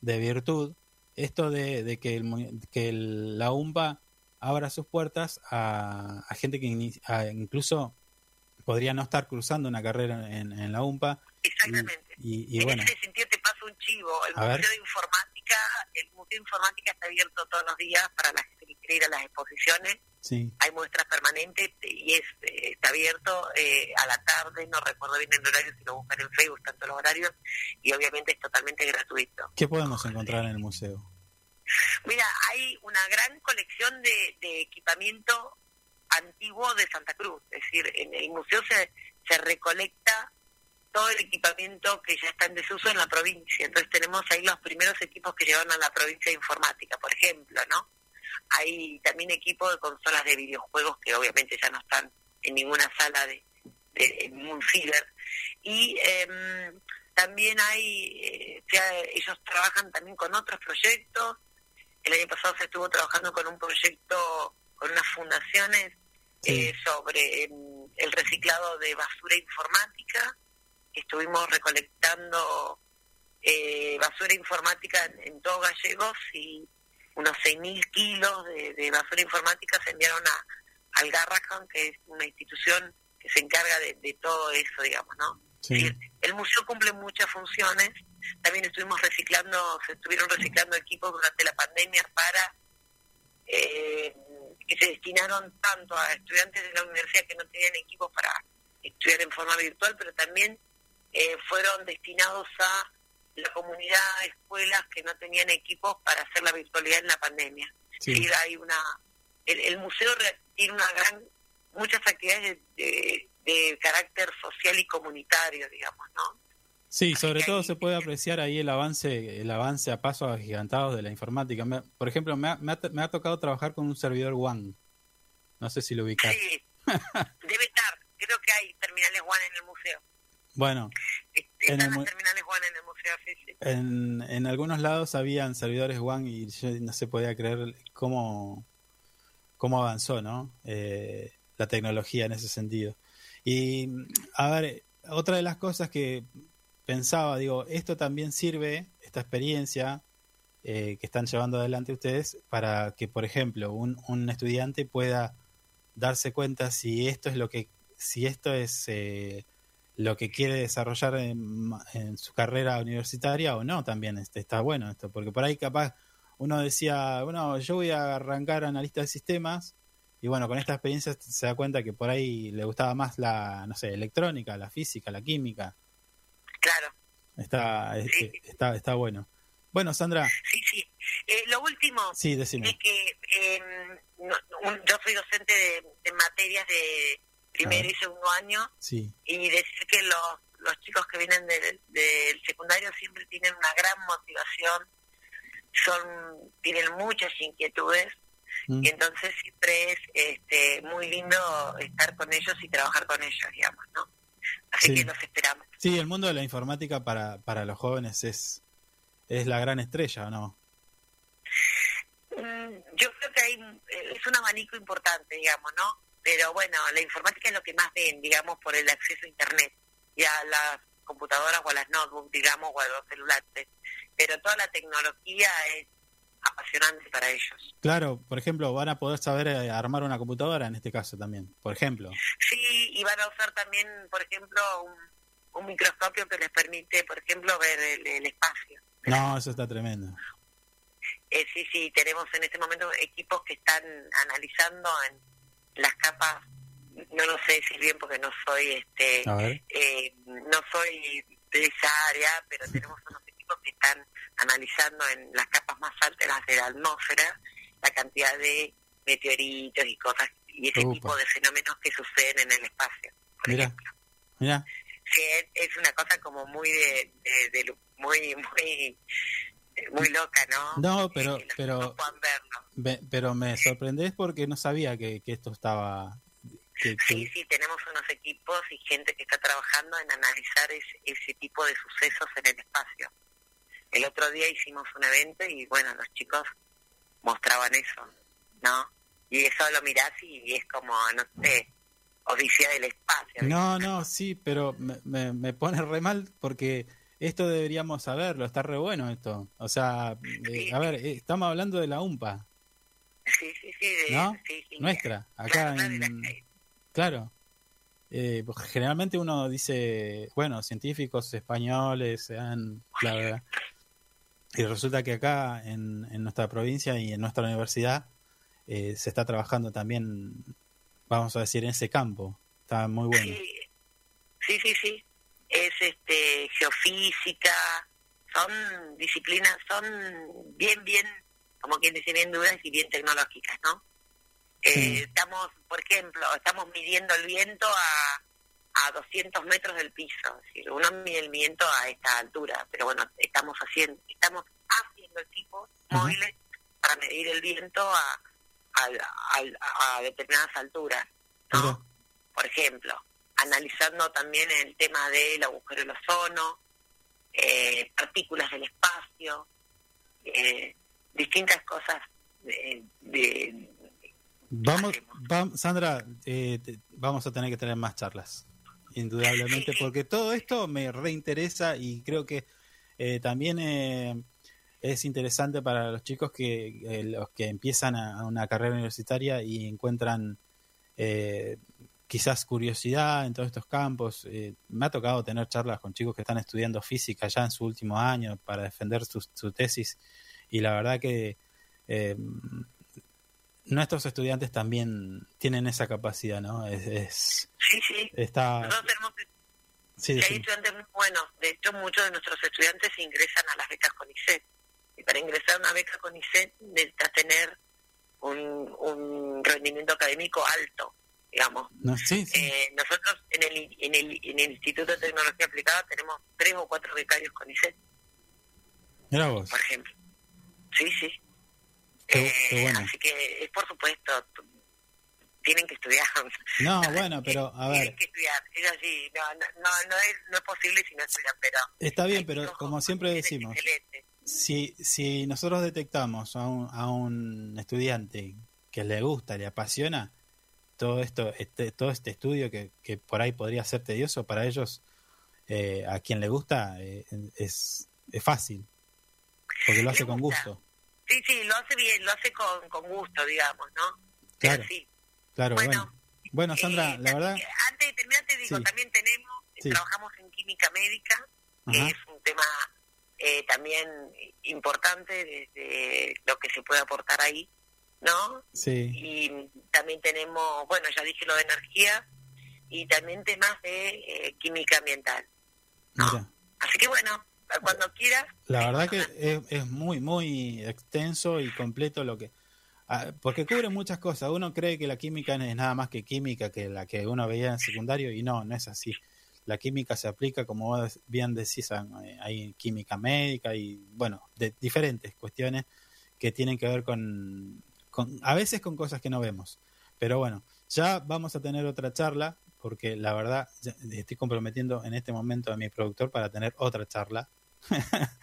de virtud, esto de, de que, el, que el- la UMPA abra sus puertas a, a gente que a- incluso podría no estar cruzando una carrera en, en la UMPA. Exactamente. Y, y en bueno, ese sentido te paso un chivo. El A ver. Museo de Informática, el Museo de Informática está abierto todos los días para la gente que quiere ir a las exposiciones. sí, Hay muestras permanentes y es eh, está abierto eh, a la tarde, no recuerdo bien el horario, si lo buscan en Facebook, tanto los horarios, y obviamente es totalmente gratuito. ¿qué podemos encontrar en el museo? Mira, hay una gran colección de, de equipamiento antiguo de Santa Cruz, es decir, en el museo se, se recolecta todo el equipamiento que ya está en desuso en la provincia. Entonces tenemos ahí los primeros equipos que llegaron a la provincia de informática, por ejemplo, ¿no? Hay también equipos de consolas de videojuegos que obviamente ya no están en ninguna sala de, de ciber. Y em, también hay, eh, ya ellos trabajan también con otros proyectos. El año pasado se estuvo trabajando con un proyecto con unas fundaciones Sí. eh, sobre em, el reciclado de basura informática. Estuvimos recolectando eh, basura informática en, en todo Gallegos y unos 6.000 kilos de, de basura informática se enviaron a, al Garrahan, que es una institución que se encarga de, de todo eso, digamos, ¿no? Sí. El museo cumple muchas funciones. También estuvimos reciclando, se estuvieron reciclando equipos durante la pandemia para eh, que se destinaron tanto a estudiantes de la universidad que no tenían equipos para estudiar en forma virtual, pero también eh, fueron destinados a la comunidad escuelas que no tenían equipos para hacer la virtualidad en la pandemia. Sí. Decir, hay una, el, el museo tiene una gran, muchas actividades de, de- de carácter social y comunitario, digamos, ¿no? Sí, sobre todo se puede apreciar ahí el avance, el avance a pasos agigantados de la informática. Me- por ejemplo, me ha, me ha me ha tocado trabajar con un servidor WAN. No sé si lo ubicas. Sí, debe estar. Creo que hay terminales WAN en el museo. Bueno, Est- En el mu- las terminales WAN en el museo, sí, sí. en, en algunos lados habían servidores WAN y yo no se podía creer cómo, cómo avanzó, ¿no? Eh, la tecnología en ese sentido. Y, a ver, otra de las cosas que pensaba, digo, esto también sirve, esta experiencia eh, que están llevando adelante ustedes, para que, por ejemplo, un, un estudiante pueda darse cuenta si esto es lo que, si esto es eh, lo que quiere desarrollar en, en su carrera universitaria o no, también este, está bueno esto, porque por ahí capaz uno decía, bueno, yo voy a arrancar analista de sistemas, y bueno, con esta experiencia se da cuenta que por ahí le gustaba más la, no sé, electrónica, la física, la química. Claro, Está, Sí. este, está, está bueno. Bueno, Sandra, sí, sí. Eh, lo último sí, es que eh, no- un- yo soy docente de, de materias de primero Ah. y segundo año Sí, y decir que los, los chicos que vienen del, del secundario siempre tienen una gran motivación, son tienen muchas inquietudes Mm. y entonces siempre es este, muy lindo estar con ellos y trabajar con ellos, digamos, ¿no? Así Sí. que los esperamos. sí, el mundo de la informática para, para los jóvenes es, es la gran estrella, ¿o no? Mm, Yo creo que hay, es un abanico importante, digamos, ¿no? Pero bueno, la informática es lo que más ven, digamos, por el acceso a Internet y a las computadoras o a las notebooks, digamos, o a los celulares. Pero toda la tecnología es apasionante para ellos. Claro, por ejemplo, van a poder saber eh, armar una computadora en este caso también, por ejemplo. Sí, y van a usar también, por ejemplo, un, un microscopio que les permite, por ejemplo, ver el, el espacio. No, eso está tremendo. Eh, sí, sí, tenemos en este momento equipos que están analizando en las capas, no lo sé decir bien porque no soy, este, eh, no soy de esa área, pero tenemos unos equipos que están analizando en las capas más altas de la atmósfera la cantidad de meteoritos y cosas y ese tipo de fenómenos que suceden en el espacio. por Mira, ejemplo. mira, Sí, es, es una cosa como muy de, de- muy muy muy loca, ¿no? No, pero- pero-. Ve- pero me sorprendés porque no sabía que, que esto estaba... que- que- Sí, sí, tenemos unos equipos y gente que está trabajando en analizar ese, ese tipo de sucesos en el espacio. El otro día hicimos un evento y bueno, los chicos mostraban eso, ¿no? Y eso lo mirás y es como, no sé, Odisea del espacio. No, no, sí, pero me, me, me pone re mal porque esto deberíamos saberlo, está re bueno esto. O sea, eh, a ver, eh, estamos hablando de la UMPA. Sí, sí, sí. de- ¿no? sí, sí. Nuestra, acá Claro, en... la- Claro. Eh, porque generalmente uno dice, bueno, científicos españoles, sean, bla, bla. Y resulta que acá en, en nuestra provincia y en nuestra universidad eh, se está trabajando también, vamos a decir, en ese campo. Está muy bueno. Sí, sí, sí, sí. Es este geofísica, son disciplinas, son bien, bien, como quien dice, bien duras y bien tecnológicas, ¿no? Eh, estamos, por ejemplo, estamos midiendo el viento a, a 200 metros del piso. Es decir, uno mide el viento a esta altura, pero bueno, estamos haciendo, estamos haciendo equipos móviles para medir el viento a, a, a- a determinadas alturas, ¿no? Mira. por ejemplo, analizando también el tema del agujero del ozono, eh, partículas del espacio, eh, distintas cosas de, de- Vamos, Sandra, eh, te- vamos a tener que tener más charlas, indudablemente, porque todo esto me reinteresa y creo que eh, también eh, es interesante para los chicos que eh, los que empiezan a, a una carrera universitaria y encuentran eh, quizás curiosidad en todos estos campos. Eh, me ha tocado tener charlas con chicos que están estudiando física ya en su último año para defender su, su tesis y la verdad que eh, nuestros estudiantes también tienen esa capacidad, ¿no? Es, es- sí, sí. está Nosotros tenemos sí, hay estudiantes muy buenos. De hecho, muchos de nuestros estudiantes ingresan a las becas CONICET. Y para ingresar a una beca CONICET necesitas tener un, un rendimiento académico alto, digamos. no, sí, sí. Eh, nosotros en el, en, el, en el Instituto de Tecnología Aplicada tenemos tres o cuatro becarios CONICET, Mira vos. por ejemplo. Sí, sí. Qué- Eh, qué bueno. Así que, es por supuesto, tienen que estudiar. No, bueno, pero a ver, Tienen que estudiar, es así. No, no, no, no es, no es posible si no estudian, pero... está bien, pero como con siempre decimos, si, si nosotros detectamos a un, a un estudiante que le gusta, le apasiona todo esto, este, todo este estudio que, que por ahí podría ser tedioso para ellos, eh, a quien le gusta eh, es, es fácil, porque lo hace con gusto. Sí, sí, lo hace bien, lo hace con, con gusto, digamos, ¿no? Claro. Sí. Claro, bueno. Bueno, Bueno, Sandra, Eh, la verdad, eh, Antes de terminar, te digo, Sí. también tenemos, eh, Sí. trabajamos en química médica, que Ajá. es un tema eh, también importante desde lo que se puede aportar ahí, ¿no? sí, Y también tenemos, bueno, ya dije lo de energía, y también temas de eh, química ambiental. mira. Así que bueno, cuando quieras. La verdad que es, es muy, muy extenso y completo lo que... ah, Porque cubre muchas cosas. Uno cree que la química es nada más que química, que la que uno veía en secundario, y no, no es así. La química se aplica, como vos bien decís, eh, hay química médica y, bueno, de diferentes cuestiones que tienen que ver con, con, a veces con cosas que no vemos. Pero bueno, ya vamos a tener otra charla, porque la verdad, estoy comprometiendo en este momento a mi productor para tener otra charla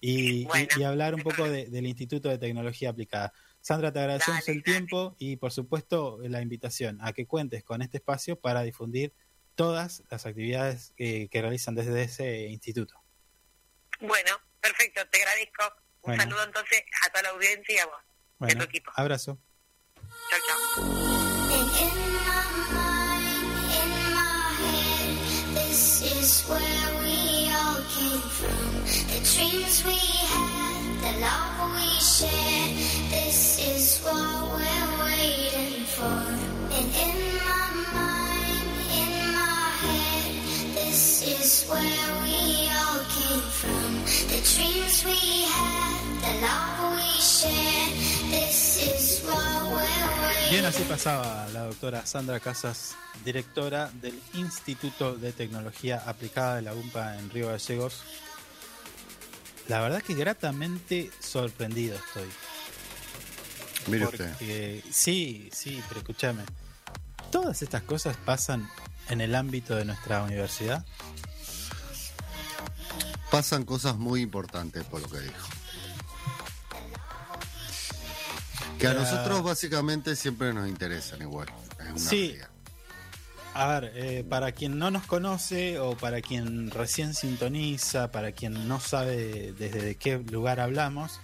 y, y- Bueno, y hablar un poco de- del Instituto de Tecnología Aplicada. Sandra, te agradecemos Dale, el dale. tiempo y por supuesto la invitación a que cuentes con este espacio para difundir todas las actividades que, que realizan desde ese instituto. Bueno, perfecto, te agradezco. Un Bueno. saludo entonces a toda la audiencia y a vos. Bueno, tu equipo. abrazo. Chao, chao. And in my mind, in my head, this is where we all came from. The dreams we had, the love we shared, this is what we're waiting for. And in my mind, in my head, this is where we all came from. The dreams we had, the love we shared, Bien, así pasaba la doctora Sandra Casas, directora del Instituto de Tecnología Aplicada de la UMPA en Río Gallegos. La verdad que gratamente sorprendido estoy. Mire usted. Sí, sí, pero escúchame. Todas estas cosas pasan en el ámbito de nuestra universidad. Pasan cosas muy importantes por lo que dijo. Que a nosotros básicamente siempre nos interesan igual. Es una Sí. realidad. A ver, eh, para quien no nos conoce o para quien recién sintoniza, para quien no sabe desde de qué lugar hablamos,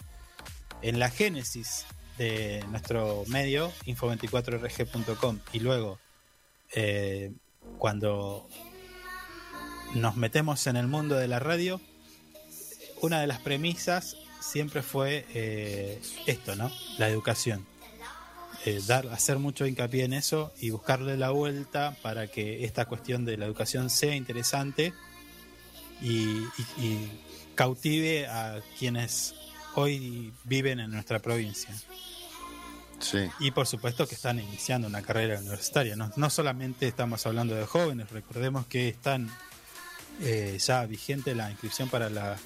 en la génesis de nuestro medio, info24rg.com, y luego eh, cuando nos metemos en el mundo de la radio, una de las premisas siempre fue eh, esto, ¿no? La educación. Eh, dar, hacer mucho hincapié en eso y buscarle la vuelta para que esta cuestión de la educación sea interesante y, y- y cautive a quienes hoy viven en nuestra provincia. Sí. Y por supuesto que están iniciando una carrera universitaria. No, no solamente estamos hablando de jóvenes, recordemos que están eh, ya vigente la inscripción para la-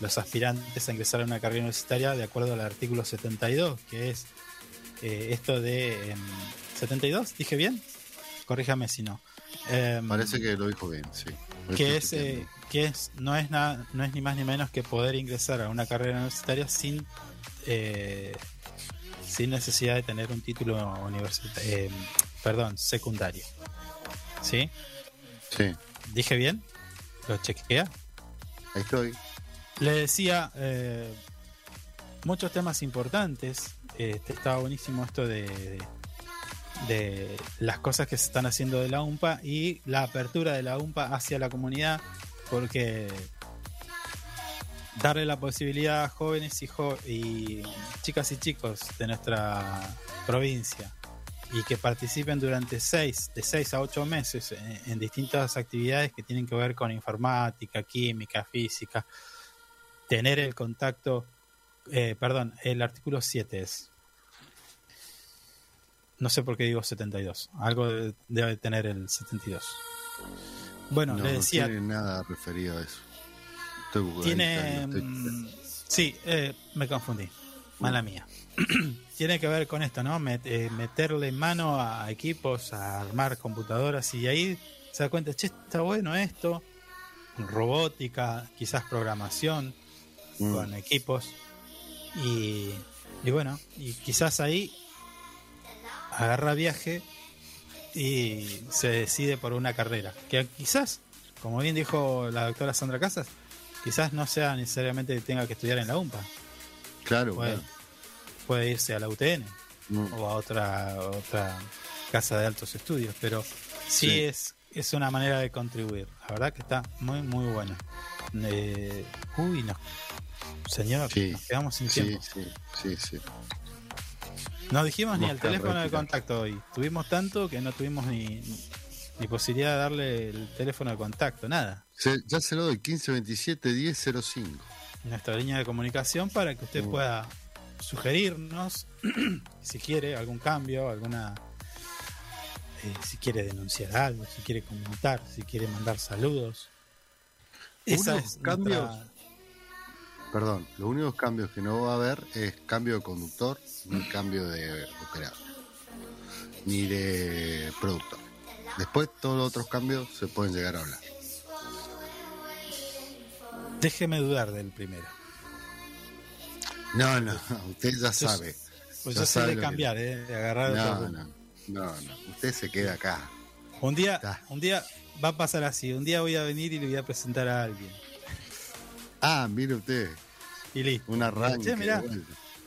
los aspirantes a ingresar a una carrera universitaria de acuerdo al artículo 72, que es eh, esto de... em, ¿72? ¿Dije bien? Corríjame si no. Em, Parece que lo dijo bien, sí. Que es, eh, que es no es nada no es ni más ni menos que poder ingresar a una carrera universitaria sin eh, sin necesidad de tener un título universitario perdón secundario sí Sí, dije bien lo chequea ahí estoy. Le decía eh, muchos temas importantes. Este, estaba buenísimo esto de, de, las cosas que se están haciendo de la UMPA y la apertura de la UMPA hacia la comunidad porque darle la posibilidad a jóvenes y, jo- y chicas y chicos de nuestra provincia y que participen durante seis, de 6 a 8 meses en distintas actividades que tienen que ver con informática, química, física, tener el contacto, eh, perdón, el artículo 7 es. No sé por qué digo 72, algo de- debe tener el 72. Bueno, no, le decía, no tiene nada referido a eso. Estoy tiene. estoy- mm, Sí, eh, me confundí. Mala mía. tiene que ver con esto, ¿no? Met- eh, meterle mano a equipos, a armar computadoras y ahí se da cuenta, che, está bueno esto. Robótica, quizás programación Mm. con equipos. Y, y bueno, y quizás ahí agarra viaje y se decide por una carrera. Que quizás, como bien dijo la doctora Sandra Casas, quizás no sea necesariamente que tenga que estudiar en la UMPA. Claro, Puede, claro. puede irse a la UTN Mm. o a otra, otra casa de altos estudios, pero sí, Sí. Es, es una manera de contribuir. La verdad que está muy, muy bueno. Eh, uy, no. Señor, Sí. nos quedamos sin Sí, tiempo. sí, sí, sí. No dijimos ni el teléfono de contacto hoy. Tuvimos tanto que no tuvimos ni, ni posibilidad de darle el teléfono de contacto, nada. Se- ya se lo doy, 1527 1005. Nuestra línea de comunicación para que usted pueda sugerirnos si quiere algún cambio, alguna. eh, si quiere denunciar algo, si quiere comentar, si quiere mandar saludos. Esa Unos es cambios nuestra- Perdón, los únicos cambios que no va a haber es cambio de conductor ni cambio de operador, ni de productor. Después todos los otros cambios se pueden llegar a hablar. Déjeme dudar del primero. No, no, usted ya sabe. Pues Ya sabe de lo que- cambiar, eh, de agarrar otro No, rumbo. no, no, no. Usted se queda acá. Un día, Está. un día va a pasar así. Un día voy a venir y le voy a presentar a alguien. Ah, mire usted, Y listo. un arranque. Che, mirá,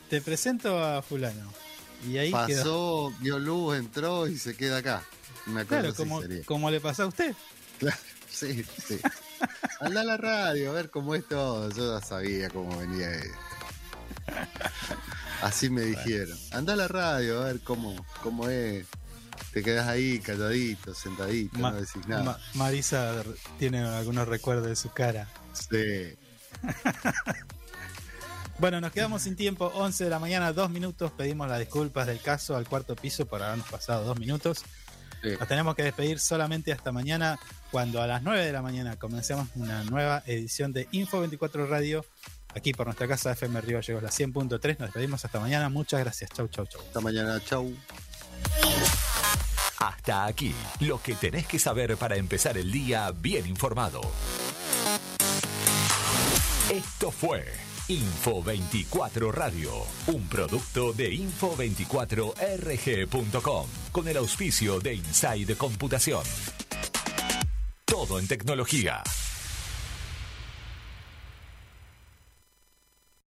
te presento a fulano. Y ahí quedó. Pasó, vio luz, entró y se queda acá. Una cosa Claro, como, sería. como le pasó a usted. Claro, sí, sí. Anda a la radio a ver cómo es todo. Yo ya sabía cómo venía esto. Así me dijeron. Anda a la radio a ver cómo, cómo es. Te quedas ahí calladito, sentadito, Ma- no decís nada. Ma- Marisa tiene algunos recuerdos de su cara. Sí. Bueno, nos quedamos sin tiempo. 11 de la mañana, dos minutos. Pedimos las disculpas del caso al cuarto piso por habernos pasado dos minutos. Sí. Nos tenemos que despedir solamente hasta mañana, cuando a las 9 de la mañana comencemos una nueva edición de Info 24 Radio, aquí por nuestra casa FM Río Gallegos, la 100.3. Nos despedimos hasta mañana. Muchas gracias. Chau, chau, chau. Hasta mañana, chau. Hasta aquí, lo que tenés que saber para empezar el día bien informado. Esto fue Info 24 Radio, un producto de info24rg.com, con el auspicio de Inside Computación. Todo en tecnología.